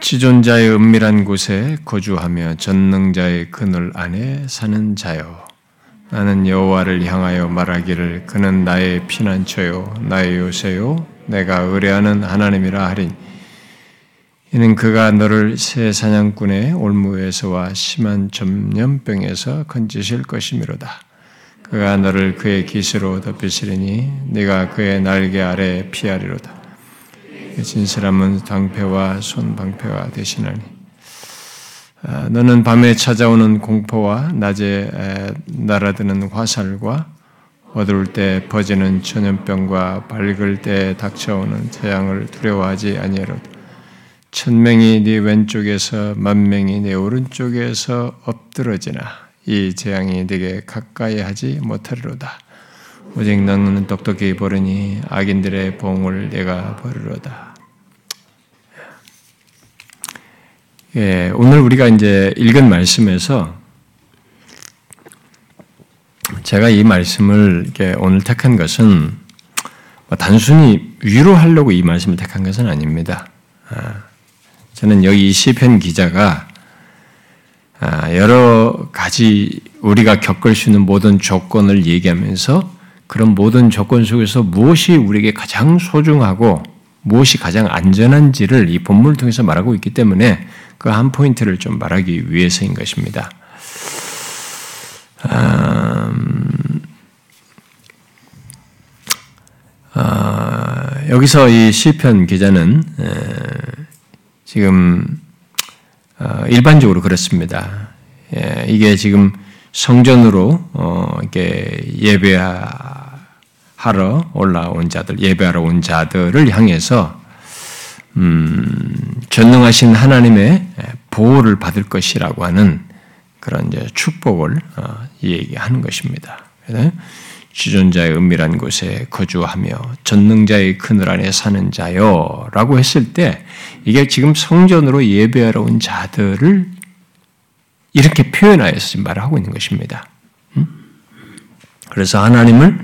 지존자의 은밀한 곳에 거주하며 전능자의 그늘 안에 사는 자여 나는 여호와를 향하여 말하기를 그는 나의 피난처요 나의 요새요 내가 의뢰하는 하나님이라 하리 이는 그가 너를 새 사냥꾼의 올무에서와 심한 전염병에서 건지실 것이미로다. 그가 너를 그의 기스로 덮이시리니 네가 그의 날개 아래 피하리로다 진실함은 방패와 손방패가 되시나니 아, 너는 밤에 찾아오는 공포와 낮에 날아드는 화살과 어두울 때 퍼지는 전염병과 밝을 때 닥쳐오는 태양을 두려워하지 아니하로다. 천명이 네 왼쪽에서 만명이 네 오른쪽에서 엎드러지나 이 재앙이 네게 가까이 하지 못하리로다. 오직 너는 똑똑히 버르니 악인들의 봉을 내가 버리로다. 예, 오늘 우리가 이제 읽은 말씀에서 제가 이 말씀을 오늘 택한 것은 뭐 단순히 위로하려고 이 말씀을 택한 것은 아닙니다. 아, 저는 여기 시편 기자가 아, 여러 가지 우리가 겪을 수 있는 모든 조건을 얘기하면서 그런 모든 조건 속에서 무엇이 우리에게 가장 소중하고 무엇이 가장 안전한지를 이 본문을 통해서 말하고 있기 때문에 그 한 포인트를 좀 말하기 위해서인 것입니다. 음, 어, 여기서 이 시편 기자는 에, 지금 어, 일반적으로 그렇습니다. 예, 이게 지금 성전으로 어, 이게 예배하 하러 올라온 자들, 예배하러 온 자들을 향해서 음, 전능하신 하나님의 보호를 받을 것이라고 하는 그런 이제 축복을 어, 얘기하는 것입니다. 지존자의 은밀한 곳에 거주하며 전능자의 그늘 안에 사는 자요라고 했을 때 이게 지금 성전으로 예배하러 온 자들을 이렇게 표현하여서 말하고 있는 것입니다. 음? 그래서 하나님을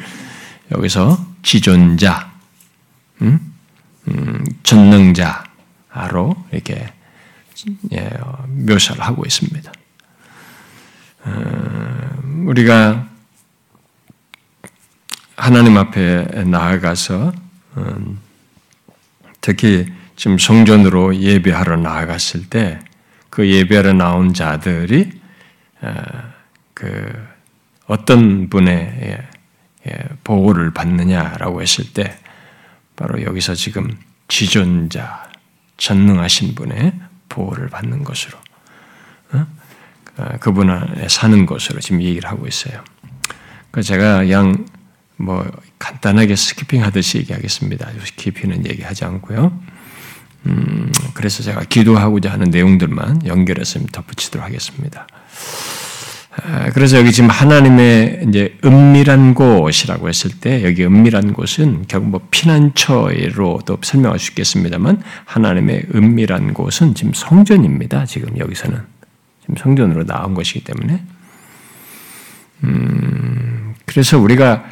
여기서 지존자, 음? 음, 전능자로 이렇게 예, 묘사를 하고 있습니다. 어, 우리가 하나님 앞에 나아가서 음, 특히 지금 성전으로 예배하러 나아갔을 때 그 예배하러 나온 자들이 어, 그 어떤 분의 예, 예, 보호를 받느냐라고 했을 때 바로 여기서 지금 지존자, 전능하신 분의 보호를 받는 것으로 어? 아, 그분 안에 사는 것으로 지금 얘기를 하고 있어요. 그 제가 그냥 뭐 간단하게 스키핑 하듯이 얘기하겠습니다. 깊이는 얘기하지 않고요. 음, 그래서 제가 기도하고자 하는 내용들만 연결해서 덧붙이도록 하겠습니다. 아, 그래서 여기 지금 하나님의 이제 은밀한 곳이라고 했을 때 여기 은밀한 곳은 결국 뭐 피난처로도 설명할 수 있겠습니다만 하나님의 은밀한 곳은 지금 성전입니다. 지금 여기서는 지금 성전으로 나온 것이기 때문에 음, 그래서 우리가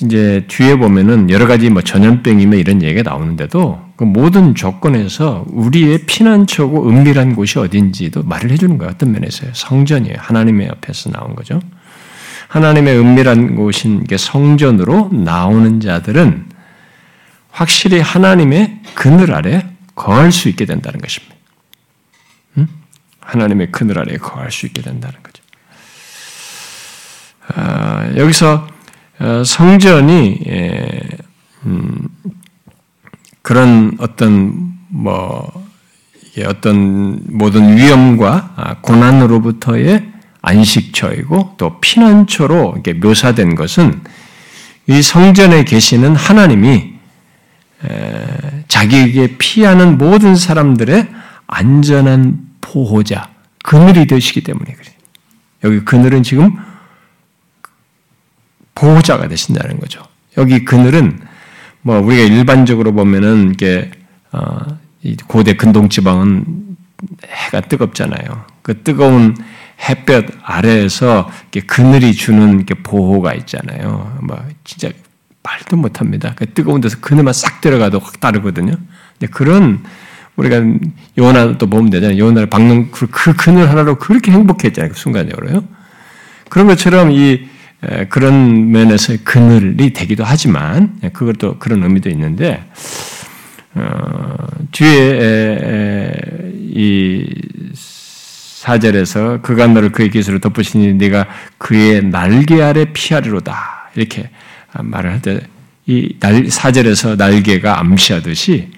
이제 뒤에 보면은 여러 가지 뭐 전염병이며 이런 얘기가 나오는데도 그 모든 조건에서 우리의 피난처고 은밀한 곳이 어딘지도 말을 해주는 거예요. 어떤 면에서요. 성전이에요. 하나님의 옆에서 나온 거죠. 하나님의 은밀한 곳인 게 성전으로 나오는 자들은 확실히 하나님의 그늘 아래 거할 수 있게 된다는 것입니다. 음? 하나님의 그늘 아래 거할 수 있게 된다는 거죠. 아, 여기서 어, 성전이 예, 음, 그런 어떤 뭐 어떤 모든 위험과 아, 고난으로부터의 안식처이고 또 피난처로 이렇게 묘사된 것은 이 성전에 계시는 하나님이 자기에게 피하는 모든 사람들의 안전한 보호자, 그늘이 되시기 때문에 그래요. 여기 그늘은 지금 보호자가 되신다는 거죠. 여기 그늘은 뭐 우리가 일반적으로 보면은 이게 어, 고대 근동 지방은 해가 뜨겁잖아요. 그 뜨거운 햇볕 아래에서 그늘이 주는 보호가 있잖아요. 뭐 진짜 말도 못합니다. 그 뜨거운 데서 그늘만 싹 들어가도 확 따르거든요. 근데 그런 우리가 요나도 보면 되잖아요. 요나를 박는 그, 그 그늘 하나로 그렇게 행복했잖아요. 그 순간적으로요. 그런 것처럼 이 그런 면에서 그늘이 되기도 하지만 그것도 그런 의미도 있는데 어, 뒤에 이 사절에서 그가 너를 그의 기술을 덮으시니 네가 그의 날개 아래 피하리로다 이렇게 말을 할 때 이 사절에서 날개가 암시하듯이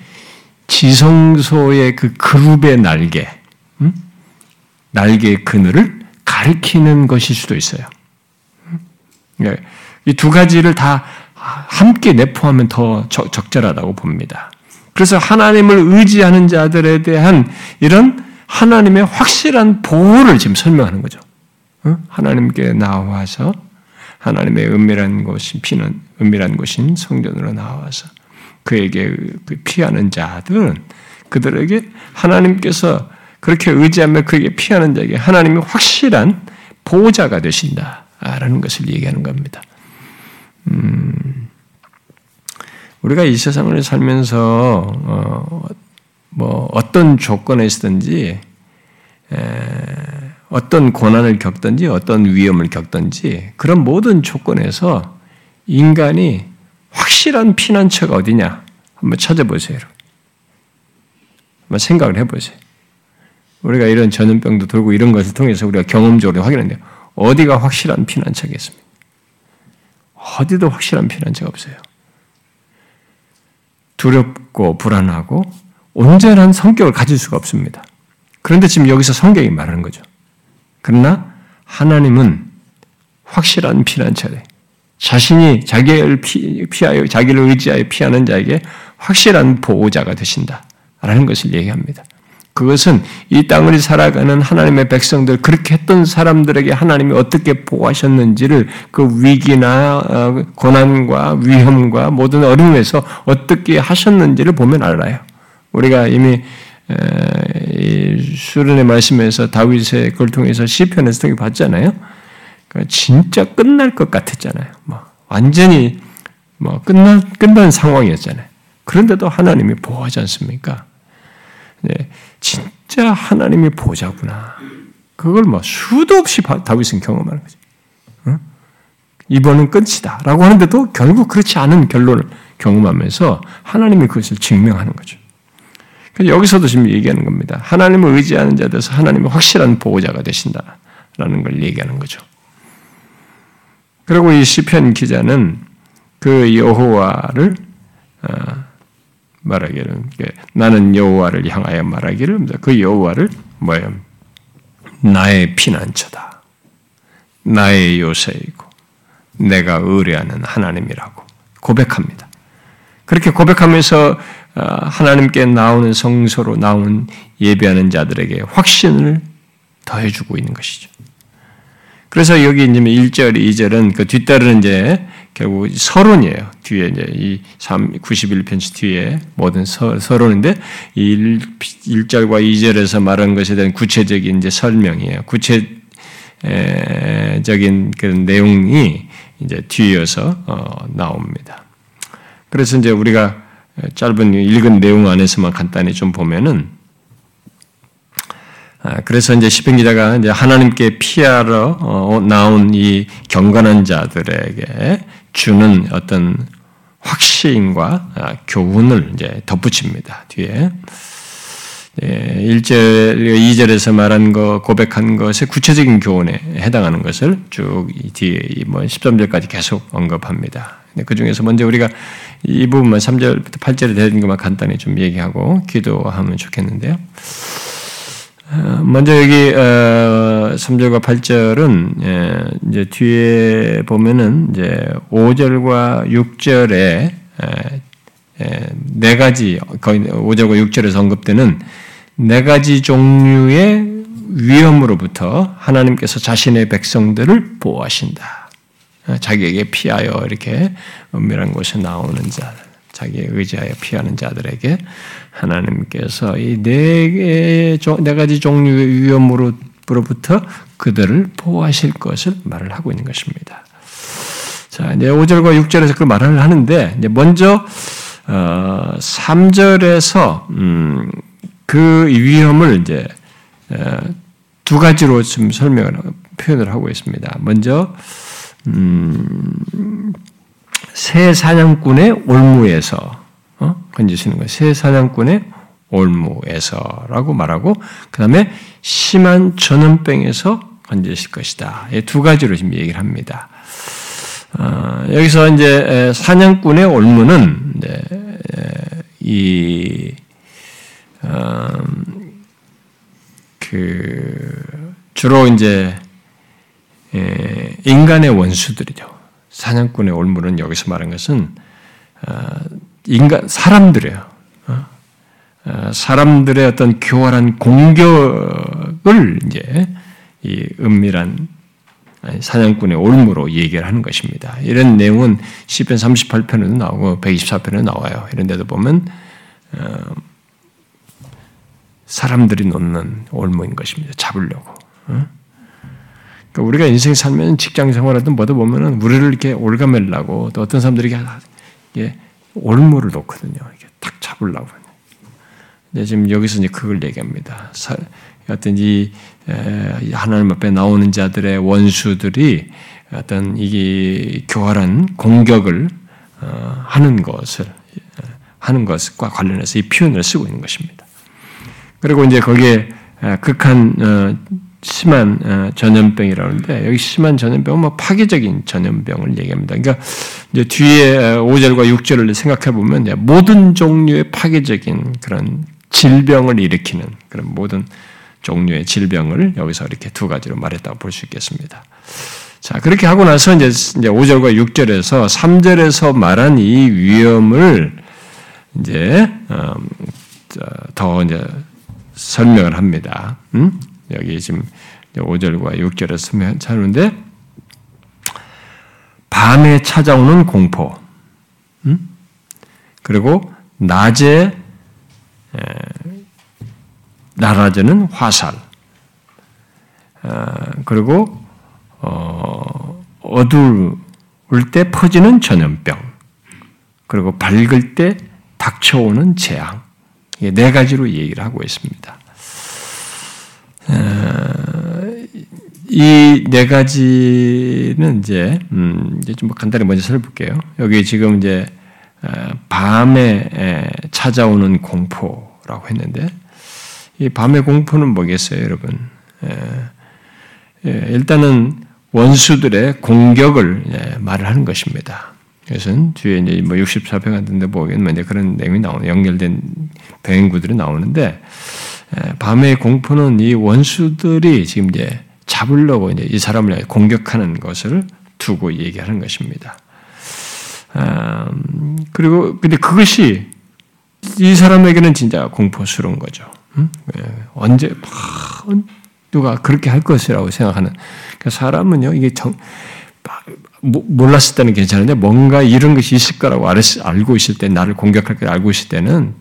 지성소의 그 그룹의 날개, 음? 날개의 그늘을 가리키는 것일 수도 있어요. 네. 이두 가지를 다 함께 내포하면 더 적절하다고 봅니다. 그래서 하나님을 의지하는 자들에 대한 이런 하나님의 확실한 보호를 지금 설명하는 거죠. 하나님께 나와서 하나님의 은밀한 곳인 피는 은밀한 곳인 성전으로 나와서 그에게 그 피하는 자들은 그들에게 하나님께서 그렇게 의지하며 그에게 피하는 자에게 하나님이 확실한 보호자가 되신다 라는 것을 얘기하는 겁니다. 음, 우리가 이 세상을 살면서 어, 뭐 어떤 조건에 있든지 어떤 고난을 겪든지 어떤 위험을 겪든지 그런 모든 조건에서 인간이 확실한 피난처가 어디냐 한번 찾아보세요. 한번 생각을 해보세요. 우리가 이런 전염병도 돌고 이런 것을 통해서 우리가 경험적으로 확인했는데 어디가 확실한 피난처겠습니까? 어디도 확실한 피난처가 없어요. 두렵고 불안하고 온전한 성격을 가질 수가 없습니다. 그런데 지금 여기서 성경이 말하는 거죠. 그러나 하나님은 확실한 피난처래. 자신이 자기를 피하여 자기를 의지하여 피하는 자에게 확실한 보호자가 되신다라는 것을 얘기합니다. 그것은 이 땅을 살아가는 하나님의 백성들 그렇게 했던 사람들에게 하나님이 어떻게 보호하셨는지를 그 위기나 어, 고난과 위험과 모든 어려움에서 어떻게 하셨는지를 보면 알아요. 우리가 이미 수련의 말씀에서 다윗의 걸 통해서 시편에서 통해 봤잖아요. 그러니까 진짜 끝날 것 같았잖아요. 뭐 완전히 뭐 끝난 끝난 상황이었잖아요. 그런데도 하나님이 보호하지 않습니까? 네, 진짜 하나님이 보자구나. 그걸 뭐 수도 없이 다윗은 경험하는 거죠. 응? 이번은 끝이다 라고 하는데도 결국 그렇지 않은 결론을 경험하면서 하나님이 그것을 증명하는 거죠. 여기서도 지금 얘기하는 겁니다. 하나님을 의지하는 자들에서 하나님의 확실한 보호자가 되신다라는 걸 얘기하는 거죠. 그리고 이 시편 기자는 그 여호와를 어, 말하기를 나는 여호와를 향하여 말하기를 그 여호와를 뭐예요? 나의 피난처다. 나의 요새이고 내가 의뢰하는 하나님이라고 고백합니다. 그렇게 고백하면서 어, 하나님께 나오는 성소로 나오는 예배하는 자들에게 확신을 더해주고 있는 것이죠. 그래서 여기 이제 1절, 2절은 그 뒷달은 이제 결국 서론이에요. 뒤에 이제 이 3, 91편지 뒤에 모든 서, 서론인데 이 1, 절과 2절에서 말한 것에 대한 구체적인 이제 설명이에요. 구체적인 그런 내용이 이제 뒤이어서 어, 나옵니다. 그래서 이제 우리가 짧은 읽은 내용 안에서만 간단히 좀 보면은 아, 그래서 이제 시편 기자가 이제 하나님께 피하러 어, 나온 이 경건한 자들에게 주는 어떤 확신과 아, 교훈을 이제 덧붙입니다. 뒤에 1절, 2절에서 말한 거, 고백한 것의 구체적인 교훈에 해당하는 것을 쭉 뒤에 뭐 13절까지 계속 언급합니다. 그 중에서 먼저 우리가 이 부분만 3절부터 8절에 되는 것만 간단히 좀 얘기하고 기도하면 좋겠는데요. 어, 먼저 여기 3절과 어, 8절은 예, 이제 뒤에 보면은 이제 5절과 6절에 네 가지 거의 5절과 6절에서 언급되는 네 가지 종류의 위험으로부터 하나님께서 자신의 백성들을 보호하신다. 어, 자기에게 피하여 이렇게 은밀한 곳에 나오는 자, 자기의 의지하여 피하는 자들에게 하나님께서 이네 네 가지 종류의 위험으로부터 그들을 보호하실 것을 말을 하고 있는 것입니다. 자, 이제 5절과 6절에서 그 말을 하는데, 이제 먼저, 어, 3절에서, 음, 그 위험을 이제 두 가지로 좀 설명을 표현을 하고 있습니다. 먼저 음, 새 사냥꾼의 올무에서 어? 건지시는 거예요. 새 사냥꾼의 올무에서라고 말하고 그 다음에 심한 전염병에서 건지실 것이다. 두 가지로 지금 얘기를 합니다. 어, 여기서 이제 사냥꾼의 올무는 이 음, 그 주로 이제 인간의 원수들이죠. 사냥꾼의 올무는 여기서 말한 것은 어, 인간 사람들이에요. 어? 어, 사람들의 어떤 교활한 공격을 이제 이 은밀한 사냥꾼의 올무로 얘기를 하는 것입니다. 이런 내용은 시편 38편에도 나오고 124편에 나와요. 이런 데도 보면 사람들이 놓는 올무인 것입니다. 잡으려고. 그러니까 우리가 인생 살면 직장 생활하든 뭐든 보면은 우리를 이렇게 올가매려고 또 어떤 사람들이 이게 올무를 놓거든요. 이게 딱 잡으려고. 근데 지금 여기서 이제 그걸 얘기합니다. 어떤 이 하나님 앞에 나오는 자들의 원수들이 어떤 이게 교활한 공격을 어, 하는 것을 하는 것과 관련해서 이 표현을 쓰고 있는 것입니다. 그리고 이제 거기에 극한 어, 심한 어, 전염병이라는데 여기 심한 전염병은 뭐 파괴적인 전염병을 얘기합니다. 그러니까 이제 뒤에 5절과 6절을 생각해 보면 모든 종류의 파괴적인 그런 질병을 일으키는 그런 모든 종류의 질병을 여기서 이렇게 두 가지로 말했다고 볼 수 있겠습니다. 자, 그렇게 하고 나서 이제 5절과 6절에서 3절에서 말한 이 위험을 이제 음, 더 이제 설명을 합니다. 음? 여기 지금 5절과 6절에 쓰는데 밤에 찾아오는 공포, 음? 그리고 낮에 날아드는 화살, 어, 그리고 어, 어두울 때 퍼지는 전염병, 그리고 밝을 때 닥쳐오는 재앙, 네 가지로 얘기를 하고 있습니다. 이 네 가지는 이제 음 이제 좀 간단히 먼저 살펴볼게요. 여기 지금 이제 밤에 찾아오는 공포라고 했는데 이 밤의 공포는 뭐겠어요, 여러분? 일단은 원수들의 공격을 말을 하는 것입니다. 그것은 뒤에 이제 뭐 64편 같은데 보면 이제 그런 내용이 나오는 연결된 병행구들이 나오는데 밤의 공포는 이 원수들이 지금 이제 잡으려고 이제 이 사람을 공격하는 것을 두고 얘기하는 것입니다. 음, 그리고 근데 그것이 이 사람에게는 진짜 공포스러운 거죠. 음? 언제 누가 그렇게 할 것이라고 생각하는 그러니까 사람은요 이게 정, 몰랐을 때는 괜찮은데 뭔가 이런 것이 있을 거라고 알고 있을 때 나를 공격할 걸 알고 있을 때는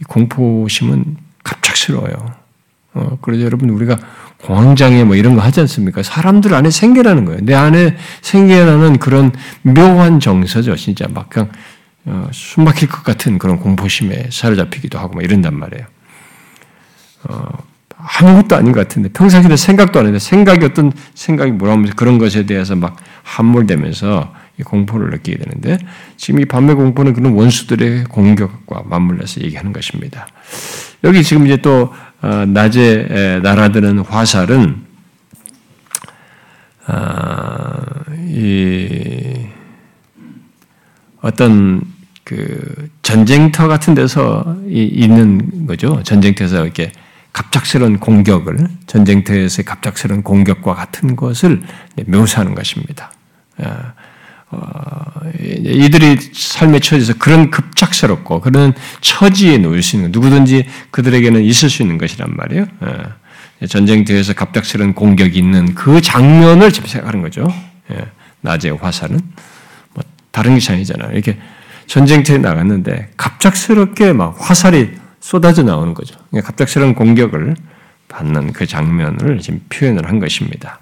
이 공포심은 갑작스러워요. 어, 그래서 여러분 우리가 공황장애 뭐 이런 거 하지 않습니까? 사람들 안에 생겨나는 거예요. 내 안에 생겨나는 그런 묘한 정서죠. 진짜 막 그냥 어, 숨 막힐 것 같은 그런 공포심에 사로잡히기도 하고 막 이런단 말이에요. 어, 아무것도 아닌 것 같은데 평상시에 생각도 안 했는데 생각이 어떤 생각이 뭐라면서 그런 것에 대해서 막 함몰되면서 공포를 느끼게 되는데 지금 이 밤의 공포는 그런 원수들의 공격과 맞물려서 얘기하는 것입니다. 여기 지금 이제 또 어, 낮에 날아드는 화살은 아, 이 어떤 그 전쟁터 같은 데서 있는 거죠. 전쟁터에서 이렇게 갑작스러운 공격을 전쟁터에서의 갑작스러운 공격과 같은 것을 묘사하는 것입니다. 아, 어, 이들이 삶의 처지에서 그런 급작스럽고 그런 처지에 놓일 수 있는 누구든지 그들에게는 있을 수 있는 것이란 말이에요. 예. 전쟁터에서 갑작스러운 공격이 있는 그 장면을 지금 생각하는 거죠. 예. 낮에 화살은 뭐 다른 것이 아니잖아요. 이렇게 전쟁터에 나갔는데 갑작스럽게 막 화살이 쏟아져 나오는 거죠. 그러니까 갑작스러운 공격을 받는 그 장면을 지금 표현을 한 것입니다.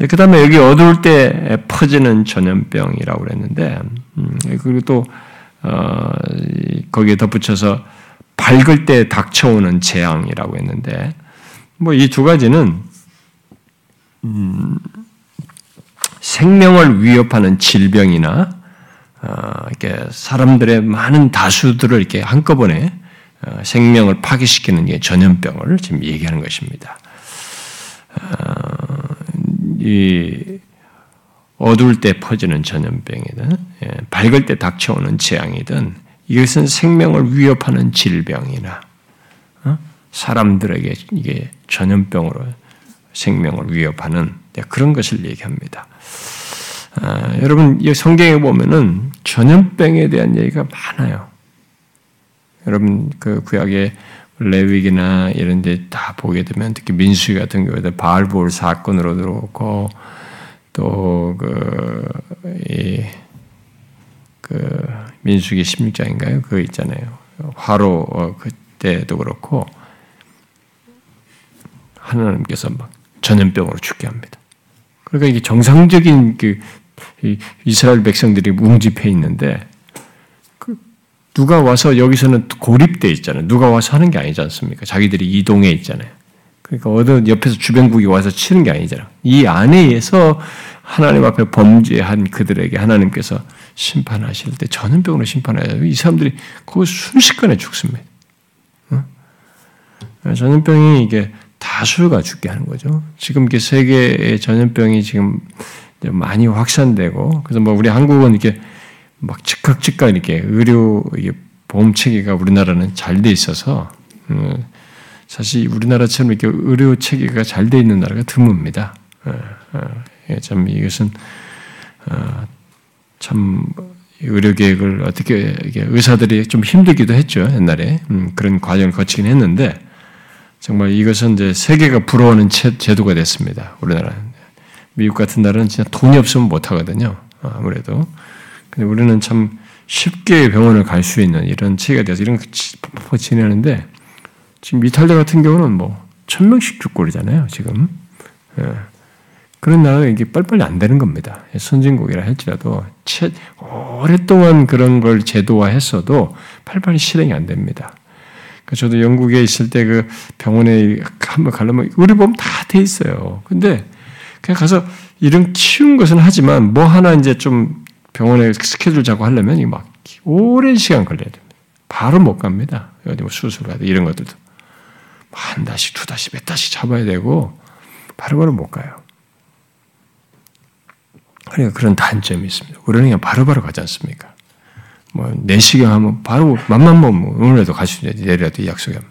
네, 그 다음에 여기 어두울 때 퍼지는 전염병이라고 그랬는데, 음, 그리고 또, 어, 거기에 덧붙여서 밝을 때 닥쳐오는 재앙이라고 했는데 뭐 이 두 가지는 음, 생명을 위협하는 질병이나 어, 이렇게 사람들의 많은 다수들을 이렇게 한꺼번에 어, 생명을 파괴시키는 게 전염병을 지금 얘기하는 것입니다. 어, 이 어두울 때 퍼지는 전염병이든 예, 밝을 때 닥쳐오는 재앙이든 이것은 생명을 위협하는 질병이나 어? 사람들에게 이게 전염병으로 생명을 위협하는 그런 것을 얘기합니다. 아, 여러분 이 성경에 보면은 전염병에 대한 얘기가 많아요. 여러분 그 구약의 레위기나 이런 데 다 보게 되면 특히 민수기 같은 경우에 바알볼 사건으로 들어오고 또그 그 민수기 16장인가요? 그거 있잖아요. 화로 어, 그때도 그렇고 하나님께서 막 전염병으로 죽게 합니다. 그러니까 이게 정상적인 그 이스라엘 백성들이 뭉집해 있는데 그 누가 와서 여기서는 고립돼 있잖아요. 누가 와서 하는 게 아니지 않습니까? 자기들이 이동해 있잖아요. 그러니까 어느 옆에서 주변국이 와서 치는 게 아니잖아. 이 안에서 하나님 앞에 범죄한 그들에게 하나님께서 심판하실 때 전염병으로 심판하셔. 이 사람들이 그 순식간에 죽습니다. 전염병이 이게 다수가 죽게 하는 거죠. 지금 이게 세계의 전염병이 지금 많이 확산되고 그래서 뭐 우리 한국은 이렇게 막 즉각 즉각 이렇게 의료 보험 체계가 우리나라는 잘 돼 있어서 음, 사실 우리나라처럼 이렇게 의료 체계가 잘 돼 있는 나라가 드뭅니다. 어, 어, 예, 참 이것은 어, 참 의료 계획을 어떻게 의사들이 좀 힘들기도 했죠 옛날에 음, 그런 과정을 거치긴 했는데 정말 이것은 이제 세계가 부러워하는 제도가 됐습니다. 우리나라. 미국 같은 나라는 진짜 돈이 없으면 못 하거든요. 아무래도. 근데 우리는 참 쉽게 병원을 갈 수 있는 이런 체계가 돼서 이런 거 지내는데 지금 이탈리아 같은 경우는 뭐 천 명씩 죽고 그러잖아요. 지금. 예. 그런 나라가 이게 빨리빨리 안 되는 겁니다. 선진국이라 할지라도 오랫동안 그런 걸 제도화했어도 빨리빨리 실행이 안 됩니다. 그 저도 영국에 있을 때 그 병원에 한번 가려면 우리 보면 다 돼 있어요. 근데 그냥 가서 이런 쉬운 것은 하지만 뭐 하나 이제 좀 병원에 스케줄 잡고 하려면 막 오랜 시간 걸려야 됩니다. 바로 못 갑니다. 어디 뭐 수술 가든 이런 것들도 한 달씩 두 달씩 몇 달씩 잡아야 되고 바로바로 못 가요. 그러니까 그런 단점이 있습니다. 우리는 그냥 바로바로 가지 않습니까? 뭐 내시경 하면 바로 맘만 먹으면 오늘라도 있지 내일라도 약속하면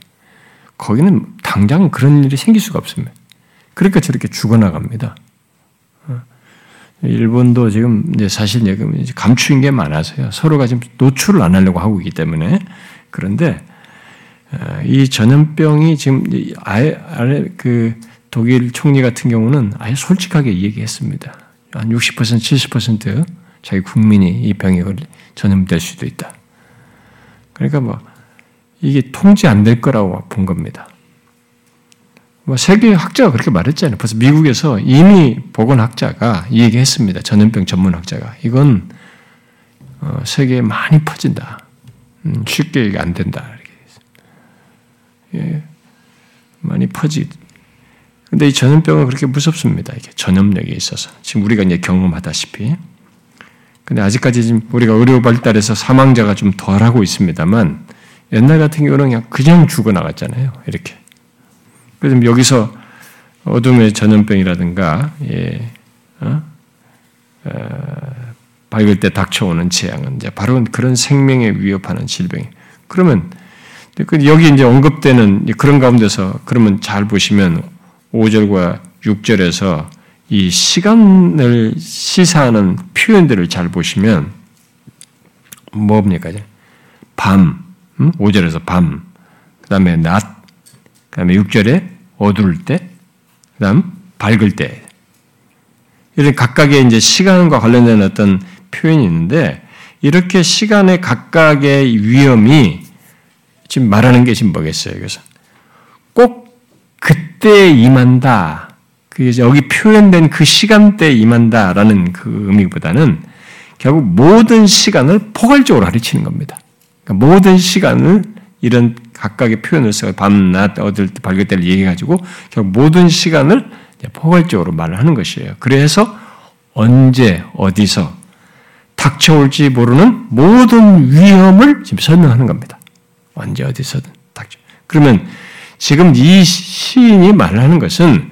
거기는 당장 그런 일이 생길 수가 없습니다. 그러니까 저렇게 죽어나갑니다. 어. 일본도 지금 이제 사실 감추인 게 많아서요. 서로가 지금 노출을 안 하려고 하고 있기 때문에 그런데 어, 이 전염병이 지금 아예 아래 그 독일 총리 같은 경우는 아예 솔직하게 얘기했습니다. 한 60% 70% 자기 국민이 이 병에 전염될 수도 있다. 그러니까 뭐 이게 통제 안 될 거라고 본 겁니다. 뭐 세계 학자가 그렇게 말했잖아요. 벌써 미국에서 이미 보건학자가 이 얘기했습니다. 전염병 전문학자가 이건 어, 세계에 많이 퍼진다. 음, 쉽게 얘기 안 된다. 예, 많이 퍼지. 근데 이 전염병은 그렇게 무섭습니다. 이게 전염력이 있어서 지금 우리가 이제 경험하다시피 근데 아직까지 지금 우리가 의료 발달해서 사망자가 좀 덜하고 있습니다만 옛날 같은 경우는 그냥 죽어 나갔잖아요. 이렇게. 그래서 여기서 어둠의 전염병이라든가 예, 어? 어, 밝을 때 닥쳐오는 재앙은 이제 바로 그런 생명에 위협하는 질병이. 그러면 그 여기 이제 언급되는 그런 가운데서 그러면 잘 보시면 5절과 6절에서 이 시간을 시사하는 표현들을 잘 보시면 뭡니까? 밤, 5절에서 밤, 그 다음에 낮, 그 다음에 6절에 어두울 때, 그 다음 밝을 때. 이런 각각의 이제 시간과 관련된 어떤 표현이 있는데, 이렇게 시간의 각각의 위험이 지금 말하는 게 지금 뭐겠어요? 그래서 꼭 그때 임한다. 그 여기 표현된 그 시간대에 임한다라는 그 의미보다는 결국 모든 시간을 포괄적으로 가르치는 겁니다. 그러니까 모든 시간을 이런 각각의 표현을 써 밤낮 어딜 때 밝을 때를 얘기해가지고 결국 모든 시간을 포괄적으로 말을 하는 것이에요. 그래서 언제 어디서 닥쳐올지 모르는 모든 위험을 지금 설명하는 겁니다. 언제 어디서든 닥쳐. 그러면 지금 이 시인이 말하는 것은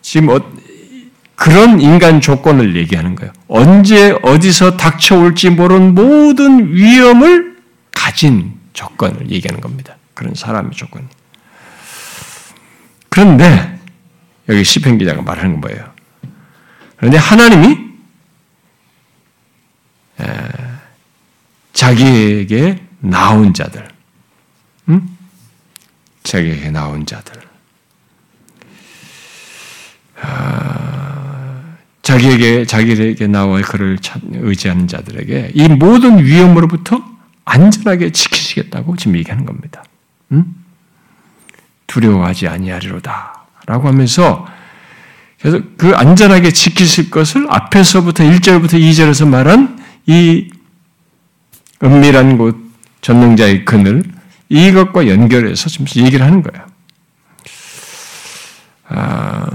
지금 어, 그런 인간 조건을 얘기하는 거예요. 언제 어디서 닥쳐올지 모르는 모든 위험을 가진 조건을 얘기하는 겁니다. 그런 사람의 조건. 그런데 여기 시편 기자가 말하는 건 뭐예요? 그런데 하나님이 자기에게 나온 자들, 음? 자기에게 나온 자들, 아, 자기에게 자기에게 나와 그를 의지하는 자들에게 이 모든 위험으로부터 안전하게 지키시겠다고 지금 얘기하는 겁니다. 음? 두려워하지 아니하리로다라고 하면서 그래서 그 안전하게 지키실 것을 앞에서부터 1절부터 2절에서 말한 이 은밀한 곳 전능자의 그늘 이것과 연결해서 지금 얘기를 하는 거예요. 아,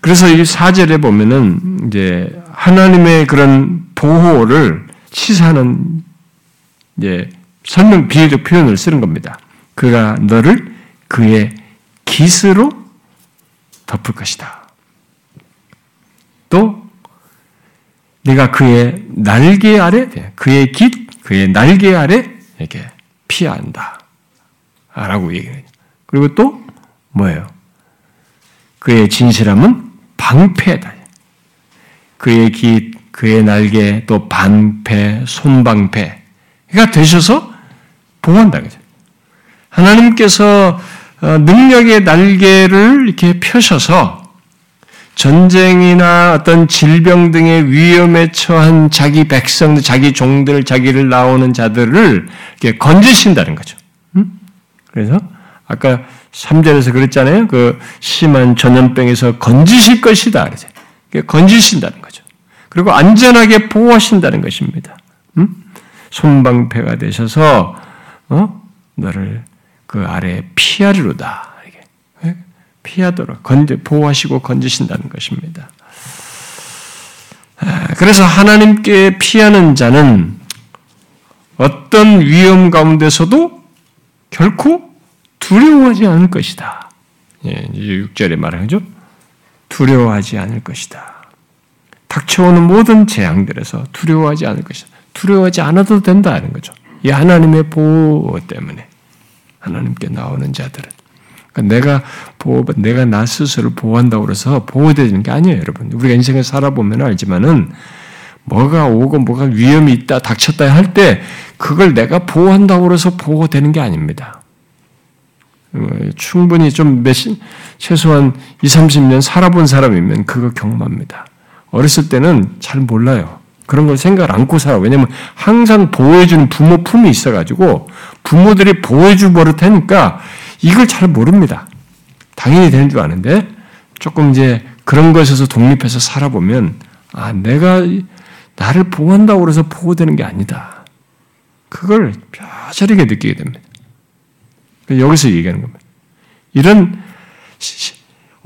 그래서 이 사절에 보면은 이제 하나님의 그런 보호를 시사하는 이제 설명 비유적 표현을 쓰는 겁니다. 그가 너를 그의 깃으로 덮을 것이다. 또 네가 그의 날개 아래, 그의 깃, 그의 날개 아래 이렇게 피한다. 라고 얘기해요. 그리고 또 뭐예요? 그의 진실함은 방패다. 그의 깃, 그의 날개, 또 반패, 손방패가 되셔서 그죠? 하나님께서 어, 능력의 날개를 이렇게 펴셔서 전쟁이나 어떤 질병 등의 위험에 처한 자기 백성들, 자기 종들, 자기를 나오는 자들을 이렇게 건지신다는 거죠. 그래서 아까 3절에서 그랬잖아요. 그 심한 전염병에서 건지실 것이다. 건지신다는 거죠. 그리고 안전하게 보호하신다는 것입니다. 손방패가 되셔서 어? 너를 그 아래 피하리로다. 피하도록 건져 보호하시고 건지신다는 것입니다. 아, 그래서 하나님께 피하는 자는 어떤 위험 가운데서도 결코 두려워하지 않을 것이다. 예, 6절에 말하죠. 두려워하지 않을 것이다. 닥쳐오는 모든 재앙들에서 두려워하지 않을 것이다. 두려워하지 않아도 된다는 거죠. 이 하나님의 보호 때문에 하나님께 나오는 자들은 그러니까 내가 보호, 내가 나 스스로 보호한다고 그래서 보호되는 게 아니에요, 여러분. 우리가 인생을 살아보면 알지만은 뭐가 오고 뭐가 위험이 있다, 닥쳤다 할 때 그걸 내가 보호한다고 그래서 보호되는 게 아닙니다. 어, 충분히 좀 몇, 최소한 20, 30년 살아본 사람이면 그거 경험합니다. 어렸을 때는 잘 몰라요. 그런 걸 생각을 안고 살아. 왜냐면 항상 보호해주는 부모 품이 있어가지고 부모들이 보호해줄 버릇 하니까 이걸 잘 모릅니다. 당연히 되는 줄 아는데 조금 이제 그런 것에서 독립해서 살아보면 아 내가 나를 보호한다고 그래서 보호되는 게 아니다. 그걸 뼈저리게 느끼게 됩니다. 여기서 얘기하는 겁니다. 이런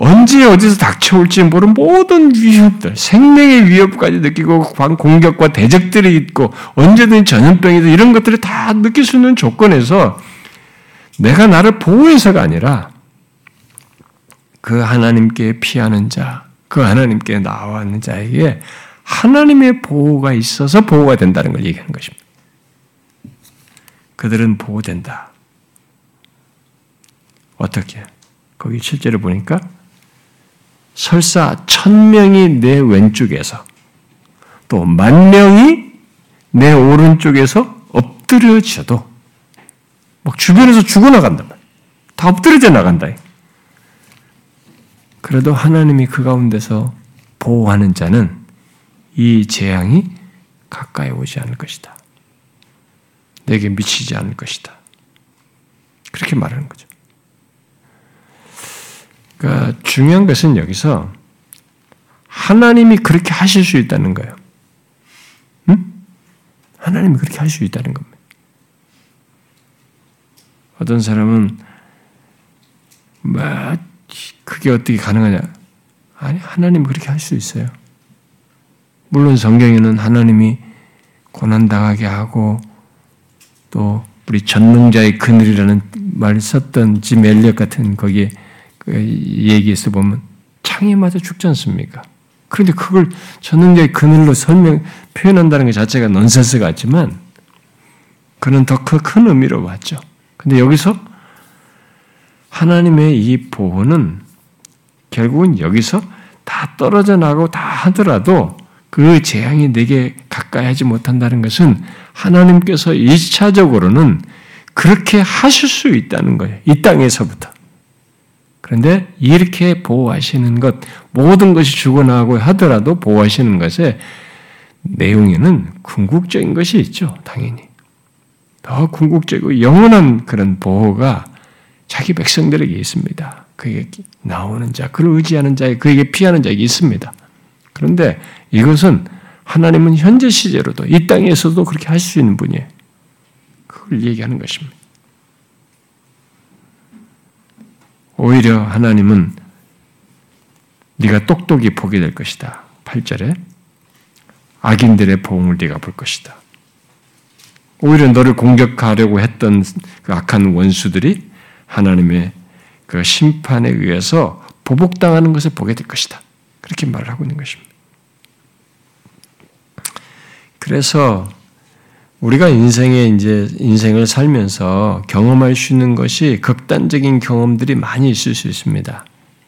언제 어디서 닥쳐올지 모르는 모든 위협들, 생명의 위협까지 느끼고 공격과 대적들이 있고 언제든 전염병이든 이런 것들을 다 느낄 수 있는 조건에서 내가 나를 보호해서가 아니라 그 하나님께 피하는 자, 그 하나님께 나와는 자에게 하나님의 보호가 있어서 보호가 된다는 걸 얘기하는 것입니다. 그들은 보호된다. 어떻게? 거기 실제로 보니까 설사 천 명이 내 왼쪽에서 또 만 명이 내 오른쪽에서 엎드려져도 막 주변에서 죽어나간단 말이야. 다 엎드려져 나간다. 그래도 하나님이 그 가운데서 보호하는 자는 이 재앙이 가까이 오지 않을 것이다. 내게 미치지 않을 것이다. 그렇게 말하는 거죠. 그러니까 중요한 것은 여기서 하나님이 그렇게 하실 수 있다는 거예요. 응? 하나님이 그렇게 할 수 있다는 겁니다. 어떤 사람은 뭐 그게 어떻게 가능하냐? 아니 하나님 그렇게 할 수 있어요. 물론 성경에는 하나님이 고난 당하게 하고 또 우리 전능자의 그늘이라는 말 썼던 짐 엘리엇 같은 거기에 그 얘기에서 보면 창에 맞아 죽지 않습니까? 그런데 그걸 전능자의 그늘로 설명 표현한다는 것 자체가 넌센스 같지만 그는 더 큰 의미로 봤죠. 근데 여기서 하나님의 이 보호는 결국은 여기서 다 떨어져 나고 다 하더라도 그 재앙이 내게 가까이 하지 못한다는 것은 하나님께서 일차적으로는 그렇게 하실 수 있다는 거예요. 이 땅에서부터. 그런데 이렇게 보호하시는 것, 모든 것이 죽어나가고 하더라도 보호하시는 것에 내용에는 궁극적인 것이 있죠, 당연히. 더 궁극적이고 영원한 그런 보호가 자기 백성들에게 있습니다. 그에게 나오는 자, 그를 의지하는 자에 그에게 피하는 자에게 있습니다. 그런데 이것은 하나님은 현재 시제로도 이 땅에서도 그렇게 할수 있는 분이에요. 그걸 얘기하는 것입니다. 오히려 하나님은 네가 똑똑히 보게 될 것이다. 8절에 악인들의 보응을 네가 볼 것이다. 오히려 너를 공격하려고 했던 그 악한 원수들이 하나님의 그 심판에 의해서 보복당하는 것을 보게 될 것이다. 그렇게 말을 하고 있는 것입니다. 그래서 우리가 인생에 이제 인생을 살면서 경험할 수 있는 것이 극단적인 경험들이 많이 있을 수 있습니다.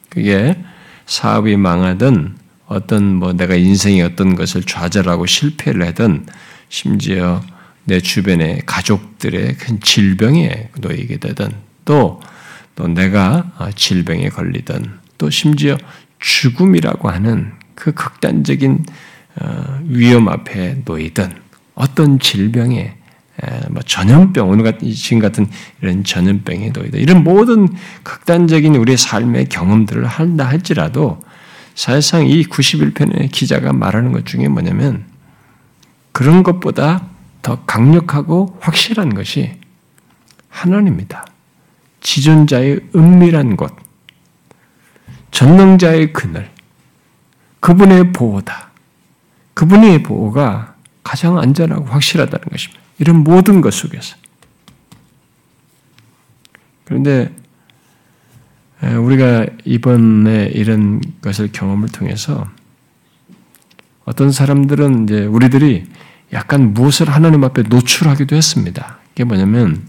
그게 사업이 망하든 어떤 뭐 내가 인생의 어떤 것을 좌절하고 실패를 하든 심지어 내 주변의 가족들의 큰 질병에 놓이게 되든 또, 또 내가 질병에 걸리든 또 심지어 죽음이라고 하는 그 극단적인 어, 위험 앞에 놓이든 어떤 질병에 뭐 전염병 오늘 같은 지금 같은 이런 전염병에 놓이든 이런 모든 극단적인 우리의 삶의 경험들을 한다 할지라도 사실상 이 91편의 기자가 말하는 것 중에 뭐냐면 그런 것보다 더 강력하고 확실한 것이 하나님입니다. 지존자의 은밀한 곳, 전능자의 그늘, 그분의 보호다. 그분의 보호가 가장 안전하고 확실하다는 것입니다. 이런 모든 것 속에서. 그런데 우리가 이번에 이런 것을 경험을 통해서 어떤 사람들은 이제 우리들이 약간 무엇을 하나님 앞에 노출하기도 했습니다. 이게 뭐냐면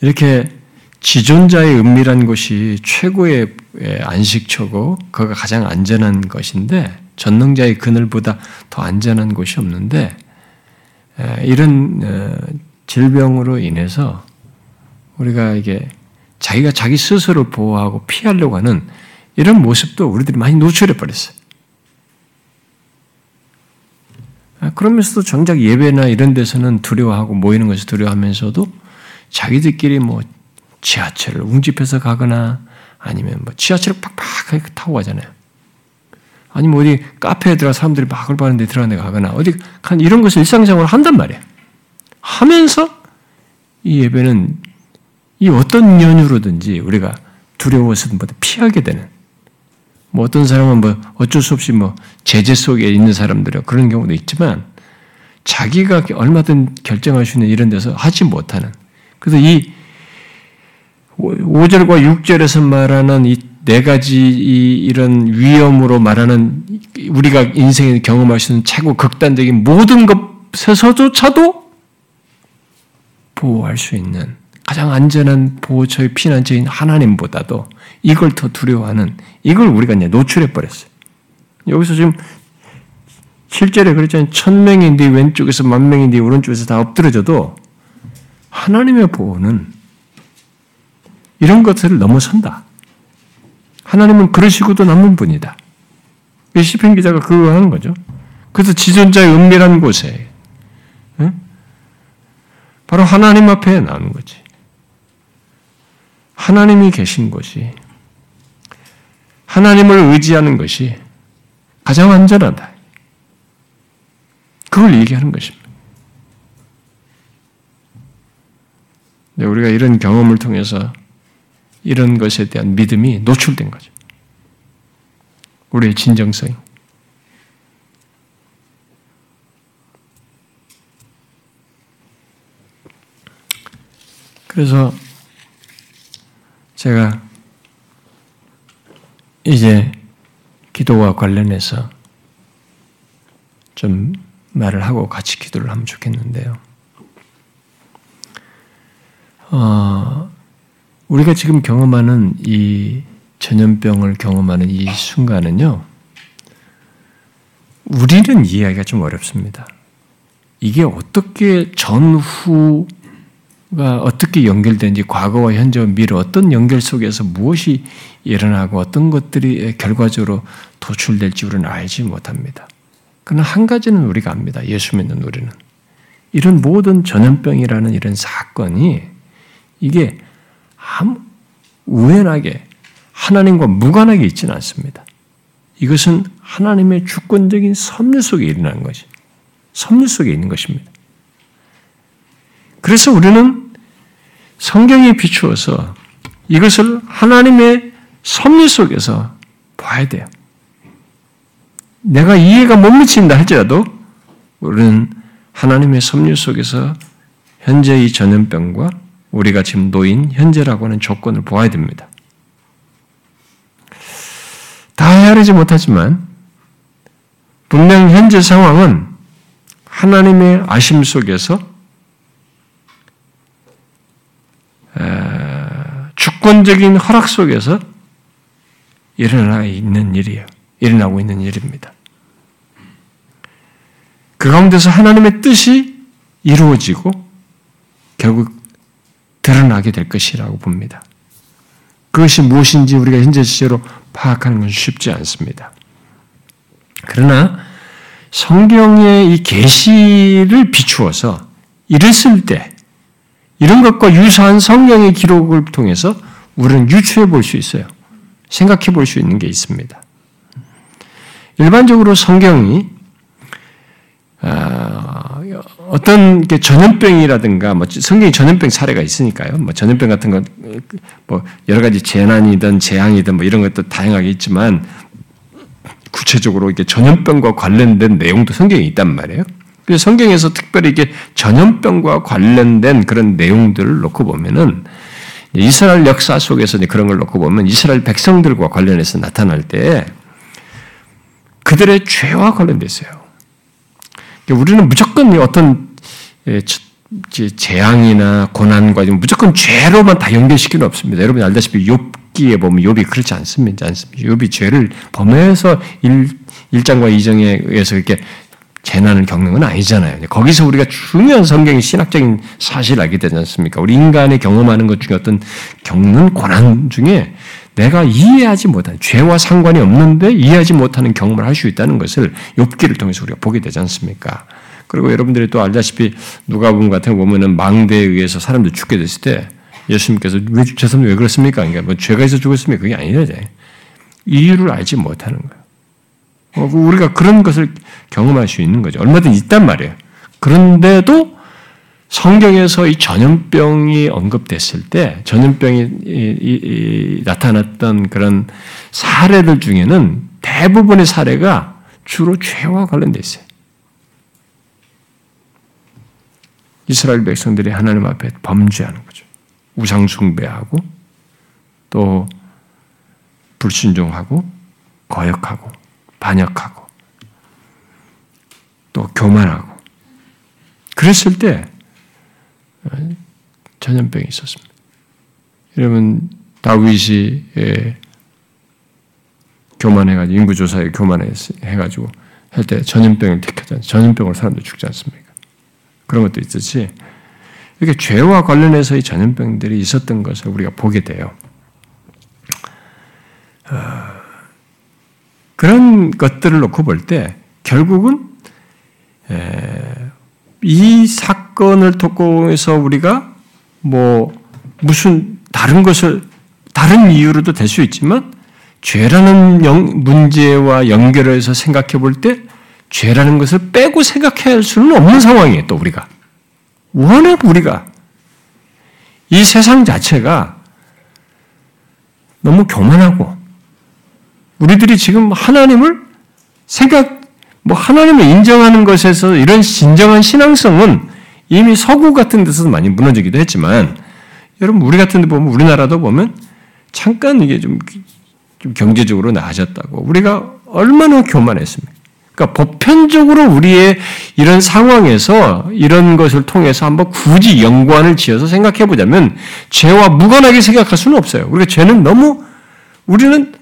이렇게 지존자의 은밀한 곳이 최고의 안식처고 그가 가장 안전한 것인데 전능자의 그늘보다 더 안전한 곳이 없는데 이런 어, 질병으로 인해서 우리가 이게 자기가 자기 스스로 보호하고 피하려고 하는 이런 모습도 우리들이 많이 노출해 버렸어요. 아, 그러면서도 정작 예배나 이런 데서는 두려워하고 모이는 것을 두려워하면서도 자기들끼리 뭐 지하철을 웅집해서 가거나 아니면 뭐 지하철을 팍팍하게 타고 가잖아요. 아니면 어디 카페에 들어 사람들이 막을 바는데 들어가는 데 가거나 어디 간 이런 것을 일상생활을 한단 말이에요. 하면서 이 예배는 이 어떤 연유로든지 우리가 두려워서든 피하게 되는 뭐 어떤 사람은 뭐 어쩔 수 없이 뭐 제재 속에 있는 사람들은 그런 경우도 있지만 자기가 얼마든 결정할 수 있는 이런 데서 하지 못하는 그래서 이 5절과 6절에서 말하는 이 네 가지 이런 위험으로 말하는 우리가 인생에 경험할 수 있는 최고 극단적인 모든 것에서조차도 보호할 수 있는 가장 안전한 보호처의 피난처인 하나님보다도 이걸 더 두려워하는 이걸 우리가 이제 노출해 버렸어요. 여기서 지금 7절에 그랬잖아요. 천 명이 네 왼쪽에서 만 명이 네 오른쪽에서 다 엎드려져도 하나님의 보호는 이런 것들을 넘어선다. 하나님은 그러시고도 남는 분이다. 시편 기자가 그거 하는 거죠. 그래서 지존자의 은밀한 곳에 바로 하나님 앞에 나오는 거지. 하나님이 계신 곳이 하나님을 의지하는 것이 가장 안전하다. 그걸 얘기하는 것입니다. 우리가 이런 경험을 통해서 이런 것에 대한 믿음이 노출된 거죠. 우리의 진정성. 그래서 제가 이제 기도와 관련해서 좀 말을 하고 같이 기도를 하면 좋겠는데요. 어, 우리가 지금 경험하는 이 전염병을 경험하는 이 순간은요, 우리는 이해하기가 좀 어렵습니다. 이게 어떻게 전후가 어떻게 연결되는지 과거와 현재와 미래 어떤 연결 속에서 무엇이 일어나고 어떤 것들이 결과적으로 도출될지 우리는 알지 못합니다. 그러나 한 가지는 우리가 압니다. 예수 믿는 우리는. 이런 모든 전염병이라는 이런 사건이 이게 우연하게 하나님과 무관하게 있지는 않습니다. 이것은 하나님의 주권적인 섭리 속에 일어나는 것이 섭리 속에 있는 것입니다. 그래서 우리는 성경에 비추어서 이것을 하나님의 섭리 속에서 봐야 돼요. 내가 이해가 못 미친다 할지라도 우리는 하나님의 섭리 속에서 현재 이 전염병과 우리가 지금 놓인 현재라고 하는 조건을 보아야 됩니다. 다 헤아리지 못하지만 분명 현재 상황은 하나님의 아심 속에서 주권적인 허락 속에서 일어나 있는 일이에요. 일어나고 있는 일입니다. 그 가운데서 하나님의 뜻이 이루어지고 결국 드러나게 될 것이라고 봅니다. 그것이 무엇인지 우리가 현재 시제로 파악하는 건 쉽지 않습니다. 그러나 성경의 이 계시를 비추어서 이랬을 때 이런 것과 유사한 성경의 기록을 통해서 우리는 유추해 볼 수 있어요. 생각해 볼 수 있는 게 있습니다. 일반적으로 성경이 아, 어떤 전염병이라든가 뭐 성경이 전염병 사례가 있으니까요. 뭐 전염병 같은 건 뭐 여러 가지 재난이든 재앙이든 뭐 이런 것도 다양하게 있지만 구체적으로 이게 전염병과 관련된 내용도 성경에 있단 말이에요. 그래서 성경에서 특별히 이게 전염병과 관련된 그런 내용들을 놓고 보면은 이스라엘 역사 속에서 그런 걸 놓고 보면 이스라엘 백성들과 관련해서 나타날 때 그들의 죄와 관련돼 있어요. 우리는 무조건 어떤 예, 재앙이나 고난과 무조건 죄로만 다 연결시키는 없습니다. 여러분 알다시피 욥기에 보면 욥이 그렇지 않습니다. 않습니다. 욥이 죄를 범해서 1, 1장과 2장에 의해서 이렇게 재난을 겪는 건 아니잖아요. 거기서 우리가 중요한 성경의 신학적인 사실을 알게 되지 않습니까? 우리 인간이 경험하는 것 중에 어떤 겪는 고난 중에 내가 이해하지 못하는 죄와 상관이 없는데 이해하지 못하는 경험을 할 수 있다는 것을 욥기를 통해서 우리가 보게 되지 않습니까? 그리고 여러분들이 또 알다시피 누가복음 같은 거 보면은 망대에 의해서 사람들 죽게 됐을 때 예수님께서 왜 죄송합니다 왜 그렇습니까? 그러니까 뭐 죄가 있어 죽었습니까? 그게 아니라 이유를 알지 못하는 거예요. 어, 그 우리가 그런 것을 경험할 수 있는 거죠. 얼마든 있단 말이에요. 그런데도 성경에서 이 전염병이 언급됐을 때 전염병이 나타났던 그런 사례들 중에는 대부분의 사례가 주로 죄와 관련돼 있어요. 이스라엘 백성들이 하나님 앞에 범죄하는 거죠. 우상 숭배하고 또 불순종하고 거역하고 반역하고 또 교만하고 그랬을 때 전염병이 있었습니다. 여러분 다윗이 예, 교만해가지고 인구조사에 교만해가지고 할 때 전염병을 택하잖아요. 전염병으로 사람들 죽지 않습니까? 그런 것도 있듯이 이렇게 죄와 관련해서 이 전염병들이 있었던 것을 우리가 보게 돼요. 어, 그런 것들을 놓고 볼 때 결국은 이 사건을 통해서 우리가 뭐 무슨 다른 것을 다른 이유로도 될 수 있지만 죄라는 영, 문제와 연결해서 생각해 볼 때 죄라는 것을 빼고 생각해야 할 수는 없는 상황이에요. 또 우리가 워낙 우리가 이 세상 자체가 너무 교만하고 우리들이 지금 하나님을 생각 뭐 하나님을 인정하는 것에서 이런 진정한 신앙성은 이미 서구 같은 데서 많이 무너지기도 했지만 여러분 우리 같은 데 보면 우리나라도 보면 잠깐 이게 좀, 좀 경제적으로 나아졌다고 우리가 얼마나 교만했습니까? 그러니까 보편적으로 우리의 이런 상황에서 이런 것을 통해서 한번 굳이 연관을 지어서 생각해 보자면 죄와 무관하게 생각할 수는 없어요. 우리가 죄는 너무 우리는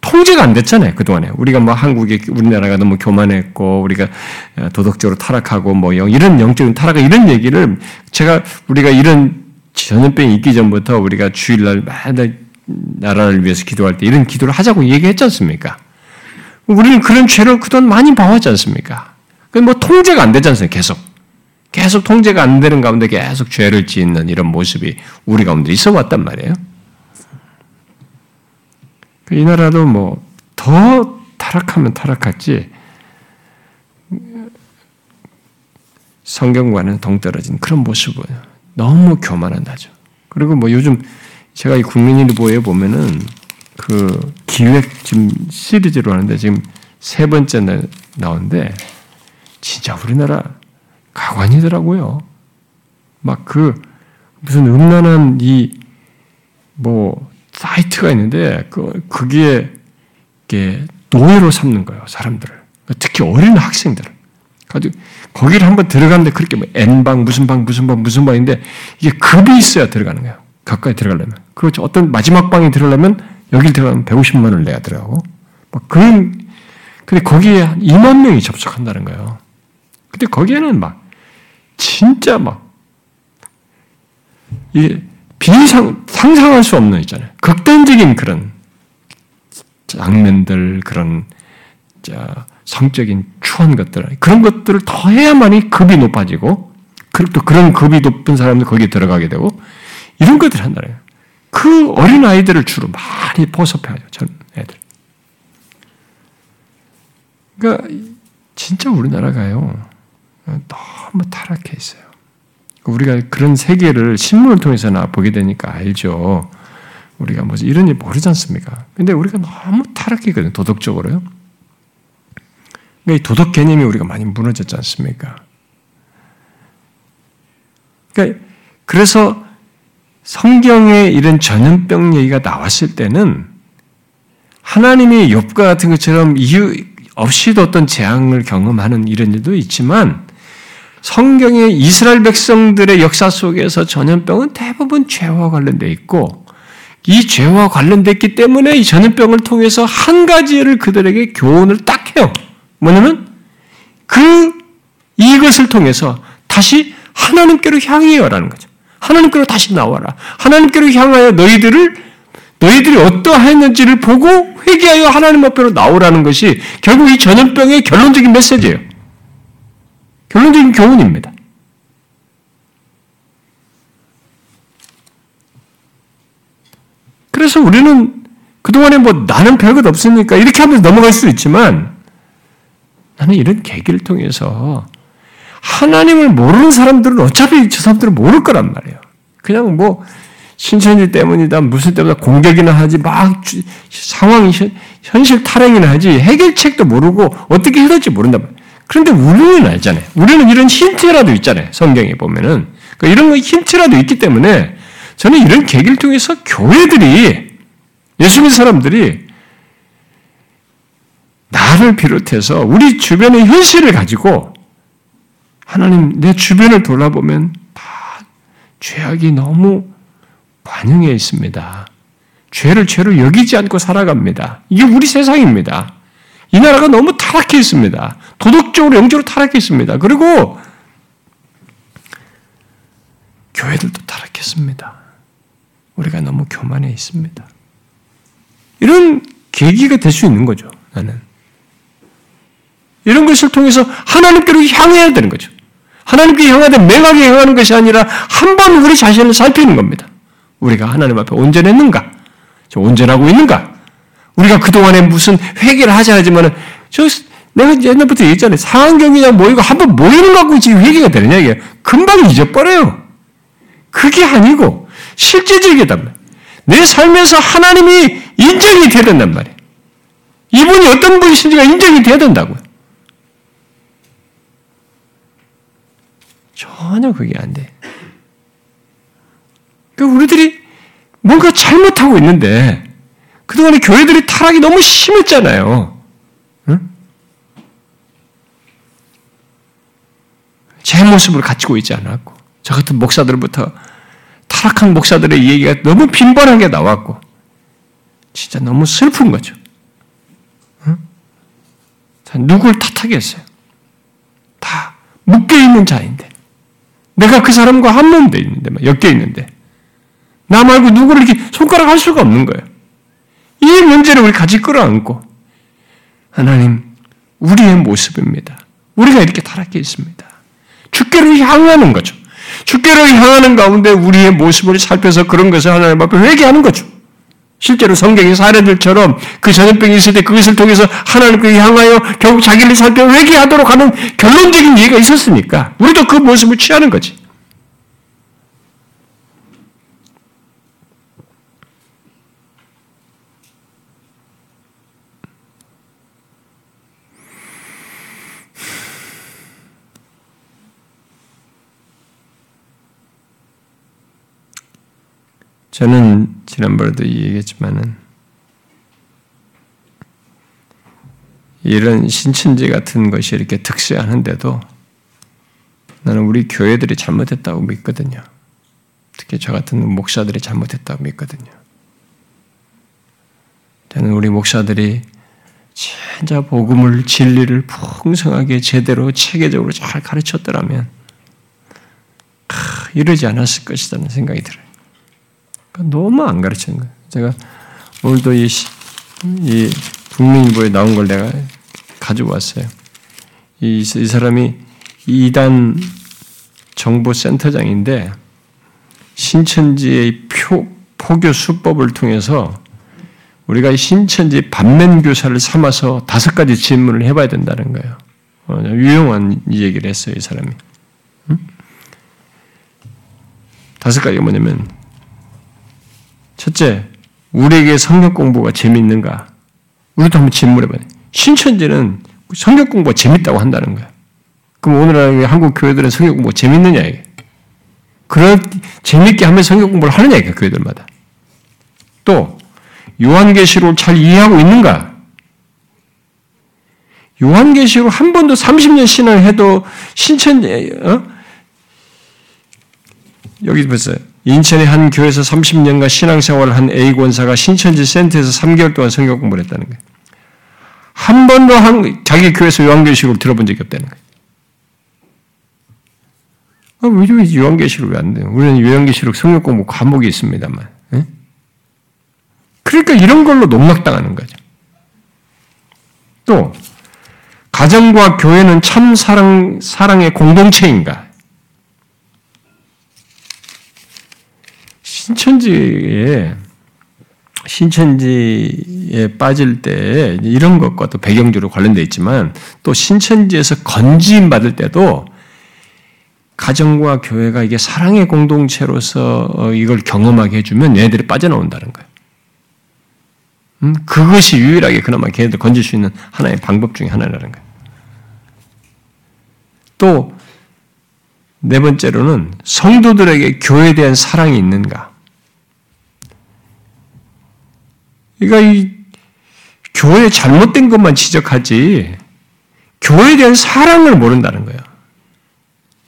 통제가 안 됐잖아요. 그동안에. 우리가 뭐 한국에, 우리나라가 너무 교만했고, 우리가 도덕적으로 타락하고, 뭐 이런 영적인 타락, 이런 얘기를 제가 우리가 이런 전염병이 있기 전부터 우리가 주일날 매달 나라를 위해서 기도할 때 이런 기도를 하자고 얘기했지 않습니까? 우리는 그런 죄를 그동안 많이 봐왔지 않습니까? 뭐 통제가 안 되지 않습니까? 계속. 계속 통제가 안 되는 가운데 계속 죄를 짓는 이런 모습이 우리 가운데 있어 왔단 말이에요. 이 나라도 뭐 더 타락하면 타락했지 성경과는 동떨어진 그런 모습을 너무 교만한다죠. 그리고 뭐 요즘 제가 이 국민일보에 보면은 그 기획 지금 시리즈로 하는데 지금 세 번째 나오는데 진짜 우리나라 가관이더라고요. 막 그 무슨 음란한 이 뭐 사이트가 있는데 그 거기에 이게 노예로 삼는 거예요 사람들을 특히 어린 학생들을 가지고 거기를 한번 들어가는데 그렇게 뭐 N방 무슨 방 무슨 방 무슨 방인데 이게 급이 있어야 들어가는 거예요. 가까이 들어가려면. 그렇죠. 어떤 마지막 방에 들어가려면 여길 들어가면 150만 원을 내야 들어가고 막 그런 근데 거기에 한 2만 명이 접속한다는 거예요. 근데 거기에는 막 진짜 막 이게 비상 상상할 수 없는 있잖아요. 극단적인 그런 장면들 그런 자 성적인 추한 것들 그런 것들을 더 해야만이 급이 높아지고 그리고 또 그런 급이 높은 사람들 거기에 들어가게 되고 이런 것들 한다는 그 어린 아이들을 주로 많이 포섭해야죠. 전 애들. 그러니까 진짜 우리나라가요 너무 타락해 있어요. 우리가 그런 세계를 신문을 통해서나 보게 되니까 알죠. 우리가 뭐 이런 일 모르지 않습니까? 근데 우리가 너무 타락했거든요. 도덕적으로요. 그러니까 도덕 개념이 우리가 많이 무너졌지 않습니까? 그러니까 그래서 성경에 이런 전염병 얘기가 나왔을 때는 하나님이 욥과 같은 것처럼 이유 없이도 어떤 재앙을 경험하는 이런 일도 있지만 성경의 이스라엘 백성들의 역사 속에서 전염병은 대부분 죄와 관련되어 있고 이 죄와 관련됐기 때문에 이 전염병을 통해서 한 가지를 그들에게 교훈을 딱 해요. 뭐냐면 그 이것을 통해서 다시 하나님께로 향해요라는 거죠. 하나님께로 다시 나와라. 하나님께로 향하여 너희들을 너희들이 어떠했는지를 보고 회개하여 하나님 앞으로 나오라는 것이 결국 이 전염병의 결론적인 메시지예요. 결론적인 교훈입니다. 그래서 우리는 그동안에 뭐 나는 별것 없으니까 이렇게 하면서 넘어갈 수 있지만 나는 이런 계기를 통해서 하나님을 모르는 사람들은 어차피 저 사람들은 모를 거란 말이에요. 그냥 뭐 신천지 때문이다 무슨 때문에 공격이나 하지 막 상황이 현실 탈행이나 하지 해결책도 모르고 어떻게 해야 될지 모른다 그런데 우리는 알잖아요. 우리는 이런 힌트라도 있잖아요. 성경에 보면은 그러니까 이런 거 힌트라도 있기 때문에 저는 이런 계기를 통해서 교회들이 예수 믿는 사람들이 나를 비롯해서 우리 주변의 현실을 가지고 하나님 내 주변을 돌아보면 다 죄악이 너무 반영해 있습니다. 죄를 죄로 여기지 않고 살아갑니다. 이게 우리 세상입니다. 이 나라가 너무 타락해 있습니다. 도덕적으로 영적으로 타락해 있습니다. 그리고 교회들도 타락했습니다. 우리가 너무 교만해 있습니다. 이런 계기가 될 수 있는 거죠. 나는 이런 것을 통해서 하나님께로 향해야 되는 거죠. 하나님께 향하되 맹하게 향하는 것이 아니라 한 번 우리 자신을 살피는 겁니다. 우리가 하나님 앞에 온전했는가? 온전하고 있는가? 우리가 그동안에 무슨 회개를 하자 하지만은 저 내가 옛날부터 얘기했잖아요. 상황경이냐 모이고 한번 모이는 거 갖고 지금 회개가 되느냐 이게 금방 잊어버려요. 그게 아니고 실제적이단 말이에요. 내 삶에서 하나님이 인정이 돼야 된단 말이에요. 이분이 어떤 분이신지가 인정이 돼야 된다고요. 전혀 그게 안 돼. 그러니까 우리들이 뭔가 잘못하고 있는데 그동안에 교회들이 타락이 너무 심했잖아요. 응? 제 모습을 갖추고 있지 않았고 저 같은 목사들부터 타락한 목사들의 얘기가 너무 빈번하게 나왔고 진짜 너무 슬픈 거죠. 응? 누굴 탓하겠어요? 다 묶여 있는 자인데 내가 그 사람과 한 몸 돼 있는데 엮여 있는데 나 말고 누구를 이렇게 손가락 할 수가 없는 거예요. 이 문제를 우리 같이 끌어안고 하나님 우리의 모습입니다. 우리가 이렇게 타락해 있습니다. 주께를 향하는 거죠. 주께를 향하는 가운데 우리의 모습을 살펴서 그런 것을 하나님 앞에 회개하는 거죠. 실제로 성경의 사례들처럼 그 전염병이 있을 때 그것을 통해서 하나님께 향하여 결국 자기를 살펴 회개하도록 하는 결론적인 이해가 있었으니까 우리도 그 모습을 취하는 거지. 저는 지난번에도 얘기했지만은 이런 신천지 같은 것이 이렇게 특수하는데도 나는 우리 교회들이 잘못했다고 믿거든요. 특히 저 같은 목사들이 잘못했다고 믿거든요. 저는 우리 목사들이 진짜 복음을 진리를 풍성하게 제대로 체계적으로 잘 가르쳤더라면 이러지 않았을 것이라는 생각이 들어요. 그러니까 너무 안 가르치는 거예요. 제가 오늘도 이, 이 국민일보에 나온 걸 내가 가지고 왔어요. 이, 이 사람이 이단 정보센터장인데 신천지의 표, 포교 수법을 통해서 우리가 신천지 반면 교사를 삼아서 다섯 가지 질문을 해봐야 된다는 거예요. 어, 유용한 얘기를 했어요, 이 사람이. 응? 다섯 가지가 뭐냐면 첫째, 우리에게 성경 공부가 재밌는가? 우리도 한번 질문해봐요. 신천지는 성경 공부가 재밌다고 한다는 거야. 그럼 오늘날 한국 교회들은 성경 공부가 재밌느냐, 이게. 그런, 재밌게 하면 성경 공부를 하느냐, 이게, 교회들마다. 또, 요한계시록을 잘 이해하고 있는가? 요한계시록 한 번도 30년 신앙을 해도 신천지, 어? 여기 보세요. 인천의 한 교회에서 30년간 신앙생활을 한 A 권사가 신천지 센터에서 3개월 동안 성경 공부를 했다는 거예요. 한 번도 한, 자기 교회에서 요한계시록을 들어본 적이 없다는 거예요. 아, 왜 요한계시록이 안 돼요? 우리는 요한계시록 성경 공부 과목이 있습니다만. 에? 그러니까 이런 걸로 농락당하는 거죠. 또, 가정과 교회는 참 사랑, 사랑의 공동체인가? 신천지에 신천지에 빠질 때 이런 것과 또 배경주로 관련되어 있지만 또 신천지에서 건지임 받을 때도 가정과 교회가 이게 사랑의 공동체로서 어, 이걸 경험하게 해주면 얘네들이 빠져나온다는 거예요. 음? 그것이 유일하게 그나마 걔네들 건질 수 있는 하나의 방법 중에 하나라는 거예요. 또 네 번째로는 성도들에게 교회에 대한 사랑이 있는가? 그러니까 이 교회 잘못된 것만 지적하지 교회에 대한 사랑을 모른다는 거예요.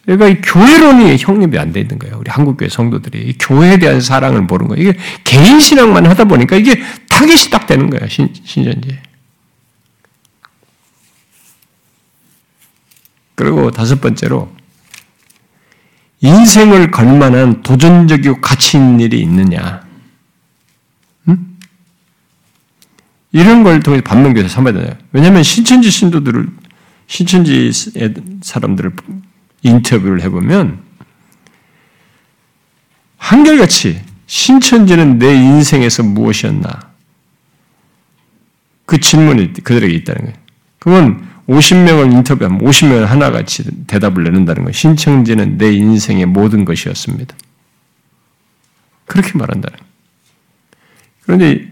그러니까 이 교회론이 형립이 안 돼 있는 거예요. 우리 한국교회 성도들이 교회에 대한 사랑을 모르는 거예요. 이게 개인 신앙만 하다 보니까 이게 타겟이 딱 되는 거예요. 신, 신전지. 그리고 다섯 번째로 인생을 걸 만한 도전적이고 가치 있는 일이 있느냐. 이런 걸 통해 반면교사 삼아야 되요 왜냐하면 신천지 신도들을 신천지 사람들을 인터뷰를 해보면 한결같이 신천지는 내 인생에서 무엇이었나 그 질문이 그들에게 있다는 거예요. 그건 50명을 인터뷰하면 50명을 하나같이 대답을 내는다는 거예요. 신천지는 내 인생의 모든 것이었습니다. 그렇게 말한다는. 그런데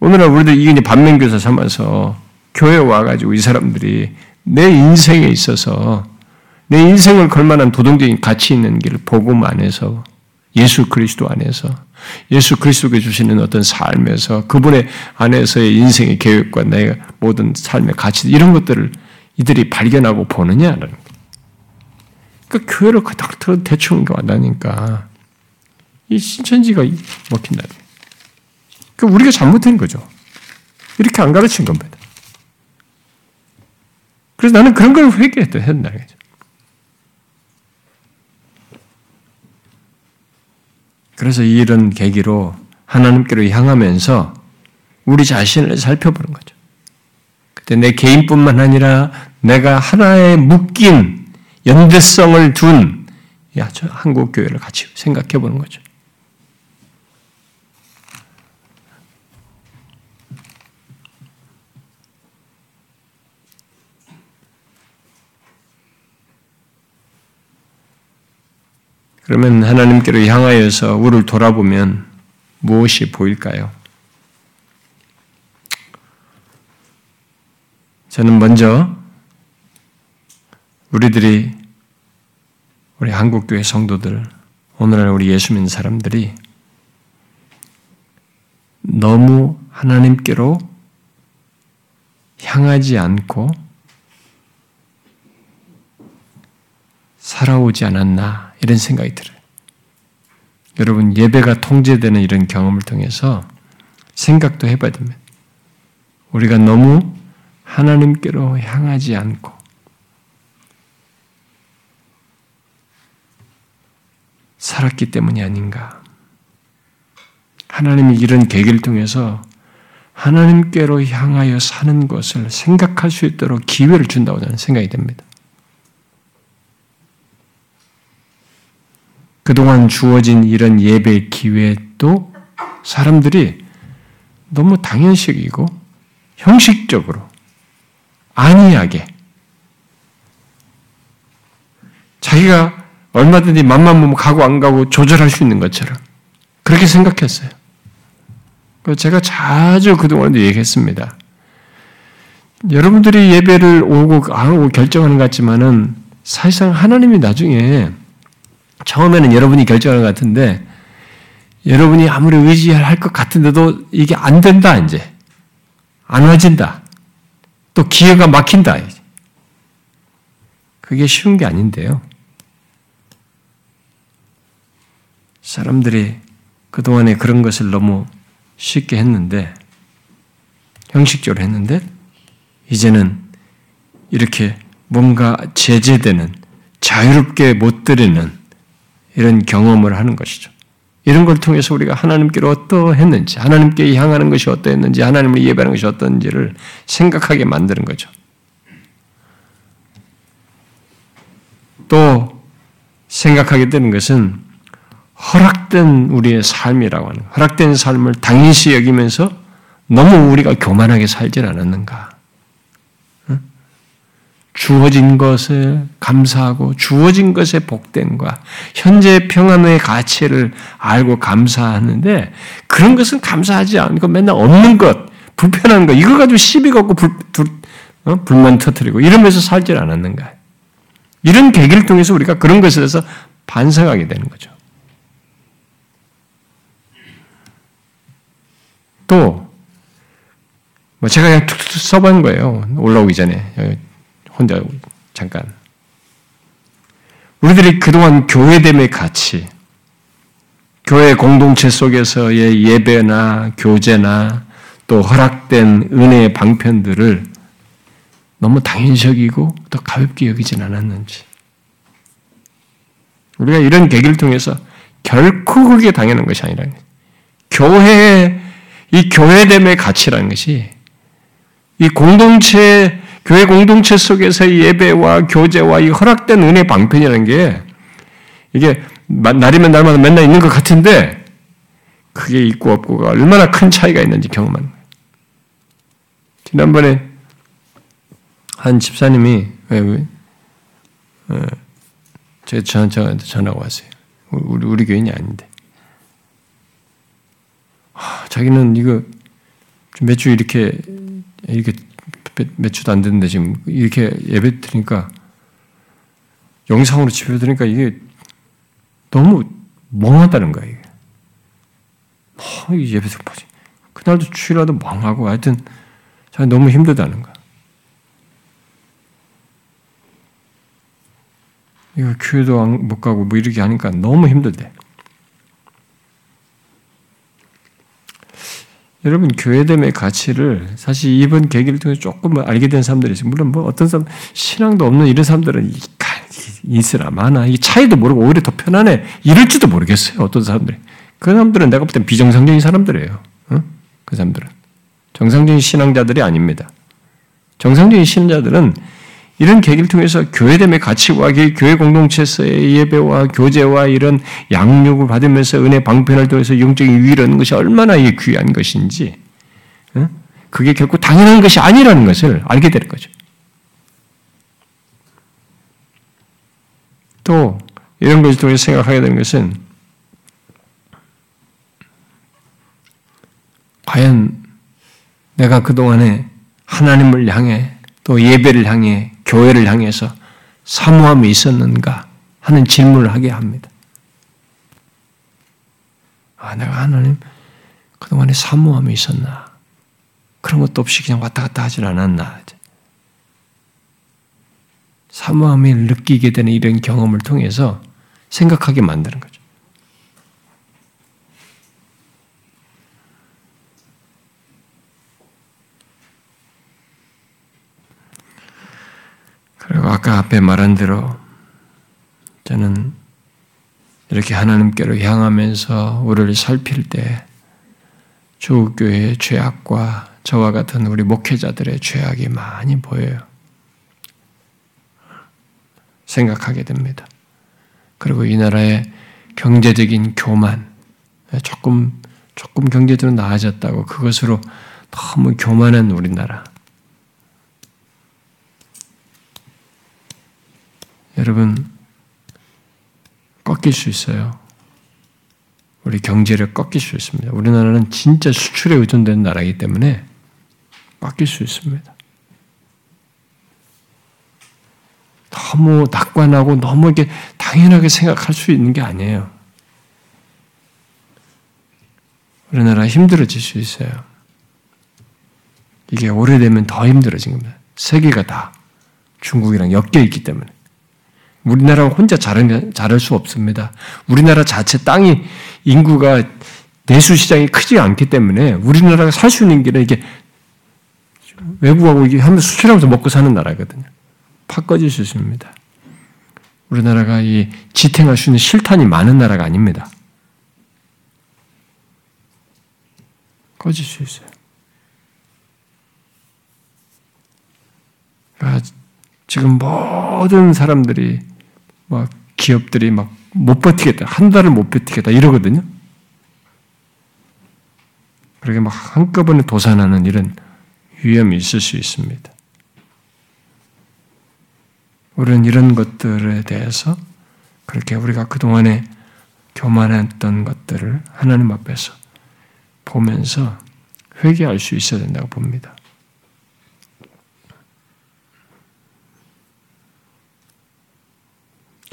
오늘날 우리들 이게 반면교사 삼아서 교회 와가지고 이 사람들이 내 인생에 있어서 내 인생을 걸만한 도덕적인 가치 있는 길을 복음 안에서 예수 그리스도 안에서 예수 그리스도께 주시는 어떤 삶에서 그분의 안에서의 인생의 계획과 내 모든 삶의 가치 이런 것들을 이들이 발견하고 보느냐는 거예요. 그 교회를 그닥 대충 왔다니까 이 신천지가 먹힌다. 그 우리가 잘못된 거죠. 이렇게 안 가르친 겁니다. 그래서 나는 그런 걸 회개했다 했다. 그래서 이런 계기로 하나님께로 향하면서 우리 자신을 살펴보는 거죠. 그때 내 개인뿐만 아니라 내가 하나에 묶인 연대성을 둔 한국 교회를 같이 생각해 보는 거죠. 그러면 하나님께로 향하여서 우리를 돌아보면 무엇이 보일까요? 저는 먼저 우리들이 우리 한국교회 성도들 오늘날 우리 예수 믿는 사람들이 너무 하나님께로 향하지 않고 살아오지 않았나 이런 생각이 들어요. 여러분 예배가 통제되는 이런 경험을 통해서 생각도 해봐야 됩니다. 우리가 너무 하나님께로 향하지 않고 살았기 때문이 아닌가. 하나님이 이런 계기를 통해서 하나님께로 향하여 사는 것을 생각할 수 있도록 기회를 준다고 저는 생각이 됩니다. 그동안 주어진 이런 예배 기회도 사람들이 너무 당연식이고 형식적으로 안이하게 자기가 얼마든지 맘만 보면 가고 안 가고 조절할 수 있는 것처럼 그렇게 생각했어요. 제가 자주 그동안도 얘기했습니다. 여러분들이 예배를 오고 안 오고 결정하는 것 같지만은 사실상 하나님이 나중에 처음에는 여러분이 결정하는 것 같은데 여러분이 아무리 의지할 것 같은데도 이게 안 된다 이제. 안 와진다. 또 기회가 막힌다 그게 쉬운 게 아닌데요. 사람들이 그동안에 그런 것을 너무 쉽게 했는데 형식적으로 했는데 이제는 이렇게 뭔가 제재되는 자유롭게 못 드리는 이런 경험을 하는 것이죠. 이런 걸 통해서 우리가 하나님께로 어떠했는지, 하나님께 향하는 것이 어떠했는지, 하나님을 예배하는 것이 어떤지를 생각하게 만드는 거죠. 또 생각하게 되는 것은 허락된 우리의 삶이라고 하는 허락된 삶을 당연시 여기면서 너무 우리가 교만하게 살질 않았는가? 주어진 것을 감사하고 주어진 것의 복됨과 현재 평안의 가치를 알고 감사하는데 그런 것은 감사하지 않고 맨날 없는 것, 불편한 것 이거 가지고 시비 걷고 불, 불, 어? 불만 터뜨리고 이러면서 살질 않았는가? 이런 계기를 통해서 우리가 그런 것에 대해서 반성하게 되는 거죠. 또, 뭐 제가 그냥 툭툭 써본 거예요. 올라오기 전에. 혼자 잠깐. 우리들이 그동안 교회됨의 가치, 교회 공동체 속에서의 예배나 교제나 또 허락된 은혜의 방편들을 너무 당연시이고 또 가볍게 여기진 않았는지. 우리가 이런 계기를 통해서 결코 그게 당연한 것이 아니라 교회의 이 교회됨의 가치라는 것이 이 공동체 교회 공동체 속에서의 예배와 교제와 이 허락된 은혜 방편이라는 게 이게 날이면 날마다 맨날 있는 것 같은데 그게 있고 없고가 얼마나 큰 차이가 있는지 경험하는. 지난번에 한 집사님이 왜, 왜, 어, 제 저한테 전화가 왔어요. 우리, 우리 교인이 아닌데. 자기는 이거 매주 이렇게 이렇게 몇 주도 안 됐는데 지금 이렇게 예배 드리니까 영상으로 집에 드니까 이게 너무 멍하다는 거야 이게. 뭐 예배 드리지 그날도 주일라도 멍하고 하여튼 자기 너무 힘들다는 거야. 이거 교회도 못 가고 뭐 이렇게 하니까 너무 힘들대. 여러분 교회됨의 가치를 사실 이번 계기를 통해 조금 알게 된 사람들이 있어요. 물론 뭐 어떤 사람 신앙도 없는 이런 사람들은 있으라 많아. 이 차이도 모르고 오히려 더 편안해. 이럴지도 모르겠어요. 어떤 사람들이. 그 사람들은 내가 볼 땐 비정상적인 사람들이에요. 어? 그 사람들은 정상적인 신앙자들이 아닙니다. 정상적인 신자들은 이런 계기를 통해서 교회됨의 가치와 교회 공동체에서의 예배와 교제와 이런 양육을 받으면서 은혜 방편을 통해서 영적인 위를 얻는 것이 얼마나 귀한 것인지 그게 결코 당연한 것이 아니라는 것을 알게 되는 거죠. 또 이런 것을 통해서 생각하게 되는 것은 과연 내가 그동안에 하나님을 향해 또 예배를 향해 교회를 향해서 사모함이 있었는가 하는 질문을 하게 합니다. 아, 내가 하나님 그동안에 사모함이 있었나? 그런 것도 없이 그냥 왔다 갔다 하질 않았나? 사모함을 느끼게 되는 이런 경험을 통해서 생각하게 만드는 거죠. 그리고 아까 앞에 말한 대로 저는 이렇게 하나님께로 향하면서 우리를 살필 때 조교회의 죄악과 저와 같은 우리 목회자들의 죄악이 많이 보여요. 생각하게 됩니다. 그리고 이 나라의 경제적인 교만, 조금, 조금 경제적으로 나아졌다고 그것으로 너무 교만한 우리나라. 여러분, 꺾일 수 있어요. 우리 경제를 꺾일 수 있습니다. 우리나라는 진짜 수출에 의존된 나라이기 때문에 꺾일 수 있습니다. 너무 낙관하고 너무 이게 당연하게 생각할 수 있는 게 아니에요. 우리나라 힘들어질 수 있어요. 이게 오래되면 더 힘들어진 겁니다. 세계가 다 중국이랑 엮여 있기 때문에. 우리나라 혼자 자를, 자랄 수 없습니다. 우리나라 자체 땅이 인구가 내수 시장이 크지 않기 때문에 우리나라가 살 수 있는 길은 이게 외부하고 이게 하면서 수출하면서 먹고 사는 나라거든요. 팍 꺼질 수 있습니다. 우리나라가 이 지탱할 수 있는 실탄이 많은 나라가 아닙니다. 꺼질 수 있어요. 그러니까 지금 모든 사람들이 막 기업들이 막 못 버티겠다. 한 달을 못 버티겠다. 이러거든요. 그렇게 막 한꺼번에 도산하는 이런 위험이 있을 수 있습니다. 우리는 이런 것들에 대해서 그렇게 우리가 그동안에 교만했던 것들을 하나님 앞에서 보면서 회개할 수 있어야 된다고 봅니다.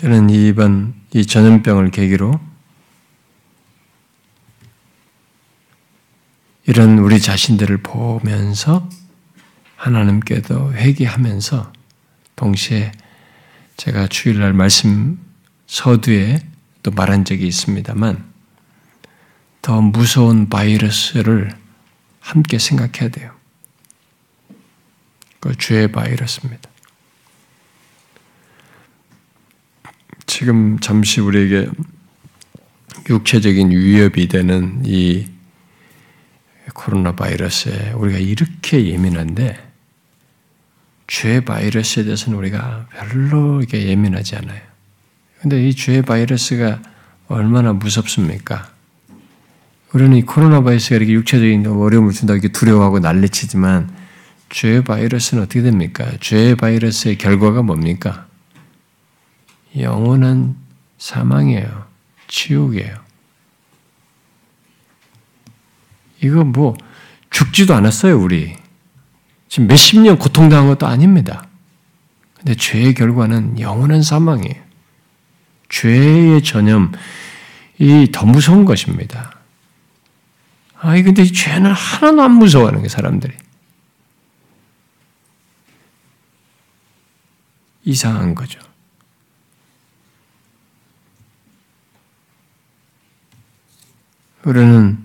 저는 이번 이 전염병을 계기로 이런 우리 자신들을 보면서 하나님께도 회개하면서 동시에 제가 주일날 말씀 서두에 또 말한 적이 있습니다만 더 무서운 바이러스를 함께 생각해야 돼요. 그 죄의 바이러스입니다. 지금 잠시 우리에게 육체적인 위협이 되는 이 코로나 바이러스에 우리가 이렇게 예민한데 죄 바이러스에 대해서는 우리가 별로 이게 예민하지 않아요. 근데 이 죄 바이러스가 얼마나 무섭습니까? 우리는 이 코로나 바이러스가 이렇게 육체적인 어려움을 준다고 이렇게 두려워하고 난리치지만 죄 바이러스는 어떻게 됩니까? 죄 바이러스의 결과가 뭡니까? 영원한 사망이에요. 지옥이에요. 이거 뭐 죽지도 않았어요, 우리. 지금 몇십 년 고통당한 것도 아닙니다. 근데 죄의 결과는 영원한 사망이에요. 죄의 전염, 이 더 무서운 것입니다. 아이, 근데 죄는 하나도 안 무서워하는 게 사람들이. 이상한 거죠. 우리는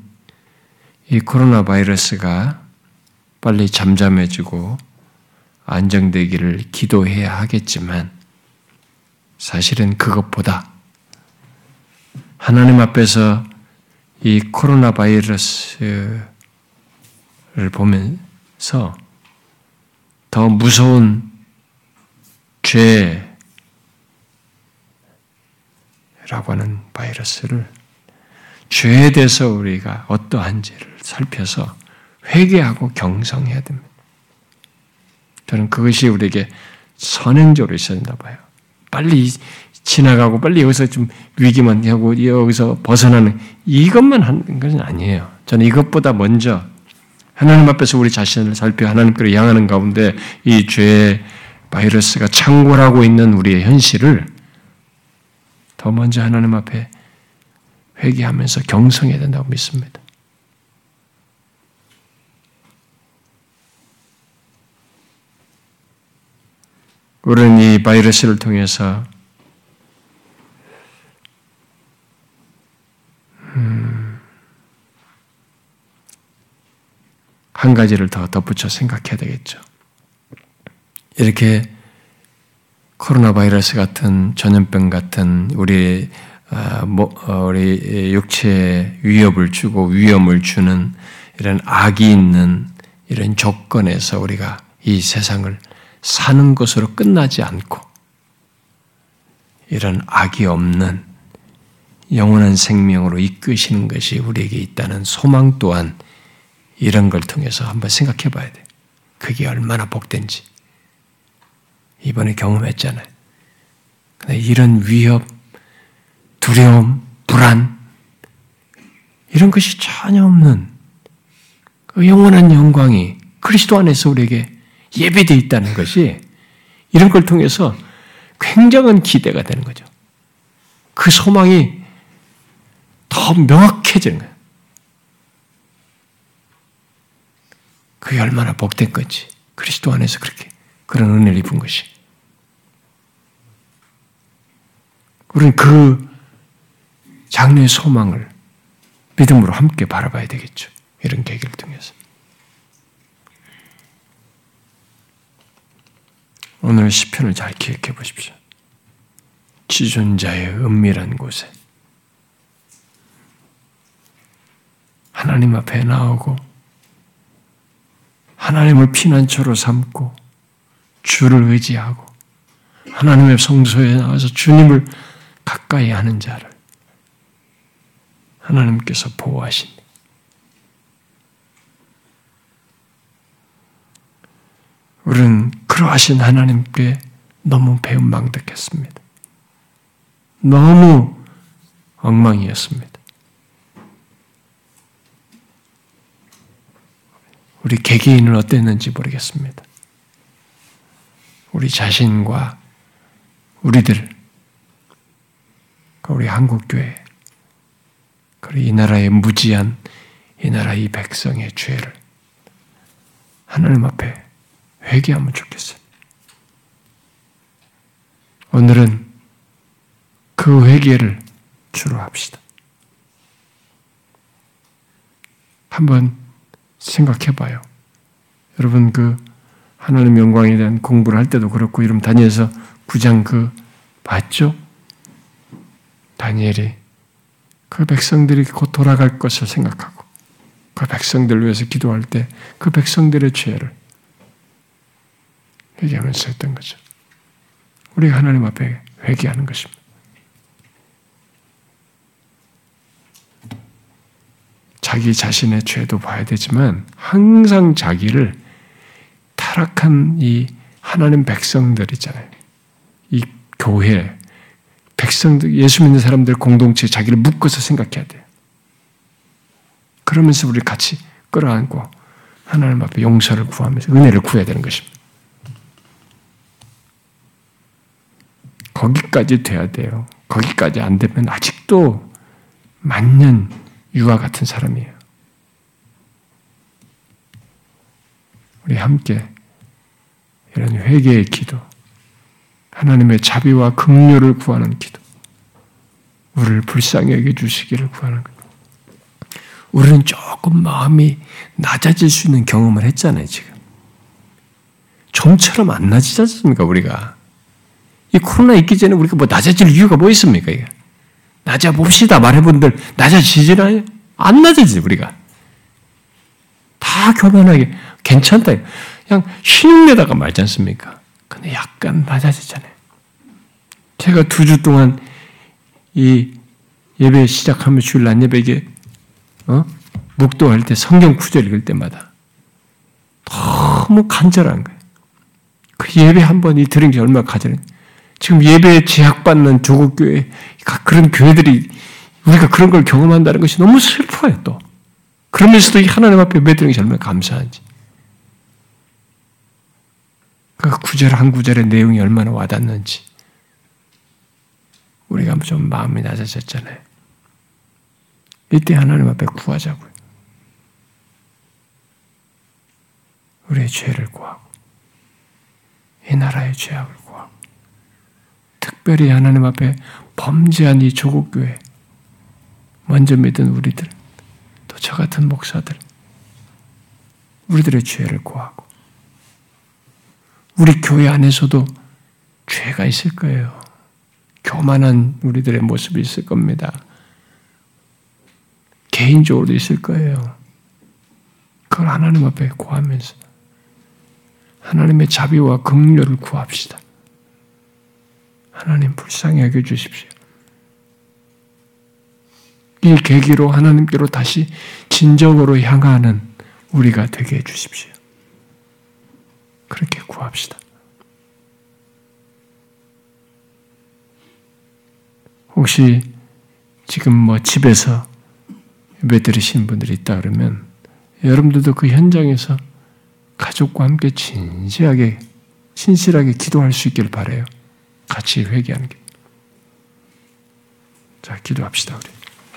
이 코로나 바이러스가 빨리 잠잠해지고 안정되기를 기도해야 하겠지만 사실은 그것보다 하나님 앞에서 이 코로나 바이러스를 보면서 더 무서운 죄라고 하는 바이러스를 죄에 대해서 우리가 어떠한지를 살펴서 회개하고 경성해야 됩니다. 저는 그것이 우리에게 선행적으로 있어야 된다 봐요. 빨리 지나가고 빨리 여기서 좀 위기만 하고 여기서 벗어나는 이것만 하는 것은 아니에요. 저는 이것보다 먼저 하나님 앞에서 우리 자신을 살펴 하나님께로 향하는 가운데 이 죄의 바이러스가 창궐하고 있는 우리의 현실을 더 먼저 하나님 앞에 회개하면서 경성해야 된다고 믿습니다. 우리는 이 바이러스를 통해서 음, 한 가지를 더 덧붙여 생각해야 되겠죠. 이렇게 코로나 바이러스 같은 전염병 같은 우리 어, 우리 육체에 위협을 주고 위험을 주는 이런 악이 있는 이런 조건에서 우리가 이 세상을 사는 것으로 끝나지 않고 이런 악이 없는 영원한 생명으로 이끄시는 것이 우리에게 있다는 소망 또한 이런 걸 통해서 한번 생각해 봐야 돼. 그게 얼마나 복된지. 이번에 경험했잖아요. 근데 이런 위협, 두려움, 불안, 이런 것이 전혀 없는 그 영원한 영광이 그리스도 안에서 우리에게 예배되어 있다는 것이 이런 걸 통해서 굉장한 기대가 되는 거죠. 그 소망이 더 명확해지는 거예요. 그게 얼마나 복된 건지. 그리스도 안에서 그렇게 그런 은혜를 입은 것이. 우리는 그 장래의 소망을 믿음으로 함께 바라봐야 되겠죠. 이런 계기를 통해서. 오늘 시편을 잘 기억해 보십시오. 지존자의 은밀한 곳에 하나님 앞에 나오고 하나님을 피난처로 삼고 주를 의지하고 하나님의 성소에 나와서 주님을 가까이 하는 자를 하나님께서 보호하신다. 우리는 그러하신 하나님께 너무 배은망덕했습니다. 너무 엉망이었습니다. 우리 개개인은 어땠는지 모르겠습니다. 우리 자신과 우리들, 우리 한국교회, 그리고 이 나라의 무지한 이 나라 이 백성의 죄를 하나님 앞에 회개하면 좋겠어요. 오늘은 그 회개를 주로 합시다. 한번 생각해 봐요. 여러분 그 하나님 영광에 대한 공부를 할 때도 그렇고 이름 다니엘서 9장 그 봤죠? 다니엘이 그 백성들이 곧 돌아갈 것을 생각하고 그 백성들 위해서 기도할 때 그 백성들의 죄를 회개하면서 했던 거죠. 우리가 하나님 앞에 회개하는 것입니다. 자기 자신의 죄도 봐야 되지만 항상 자기를 타락한 이 하나님 백성들 있잖아요. 이 교회, 백성들, 예수 믿는 사람들 공동체 자기를 묶어서 생각해야 돼요. 그러면서 우리 같이 끌어안고 하나님 앞에 용서를 구하면서 은혜를 구해야 되는 것입니다. 거기까지 돼야 돼요. 거기까지 안 되면 아직도 만년 유아 같은 사람이에요. 우리 함께 이런 회개의 기도, 하나님의 자비와 긍휼을 구하는 기도, 우리를 불쌍히 여겨 주시기를 구하는 것. 우리는 조금 마음이 낮아질 수 있는 경험을 했잖아요, 지금. 좀처럼 안 낮지 않습니까, 우리가? 이 코로나 있기 전에 우리가 뭐 낮아질 이유가 뭐 있습니까, 이게? 낮아 봅시다, 말해본들. 낮아지지나요? 안 낮아지지, 우리가. 다 교만하게, 괜찮다. 그냥 휘내다가 말지 않습니까? 근데 약간 낮아지잖아요. 제가 두 주 동안 이 예배 시작하면 주일 날 예배 이게 어? 묵도할 때 성경 구절 읽을 때마다 너무 간절한 거예요. 그 예배 한 번이 들은 게 얼마나 간절해. 지금 예배에 제약받는 조국 교회 그런 교회들이 우리가 그런 걸 경험한다는 것이 너무 슬퍼요 또. 그러면서도 하나님 앞에 드리는 게 얼마나 감사한지. 그 구절 한 구절의 내용이 얼마나 와닿는지. 우리가 좀 마음이 낮아졌잖아요. 이때 하나님 앞에 구하자고요. 우리의 죄를 구하고, 이 나라의 죄악을 구하고, 특별히 하나님 앞에 범죄한 이 조국교회, 먼저 믿은 우리들, 또 저 같은 목사들, 우리들의 죄를 구하고, 우리 교회 안에서도 죄가 있을 거예요. 교만한 우리들의 모습이 있을 겁니다. 개인적으로도 있을 거예요. 그걸 하나님 앞에 구하면서 하나님의 자비와 긍휼을 구합시다. 하나님 불쌍히 여겨 주십시오. 이 계기로 하나님께로 다시 진정으로 향하는 우리가 되게 해 주십시오. 그렇게 구합시다. 혹시 지금 뭐 집에서 예배 드리신 분들이 있다 그러면 여러분들도 그 현장에서 가족과 함께 진지하게 신실하게 기도할 수 있기를 바래요. 같이 회개하는 게. 자, 기도합시다 우리.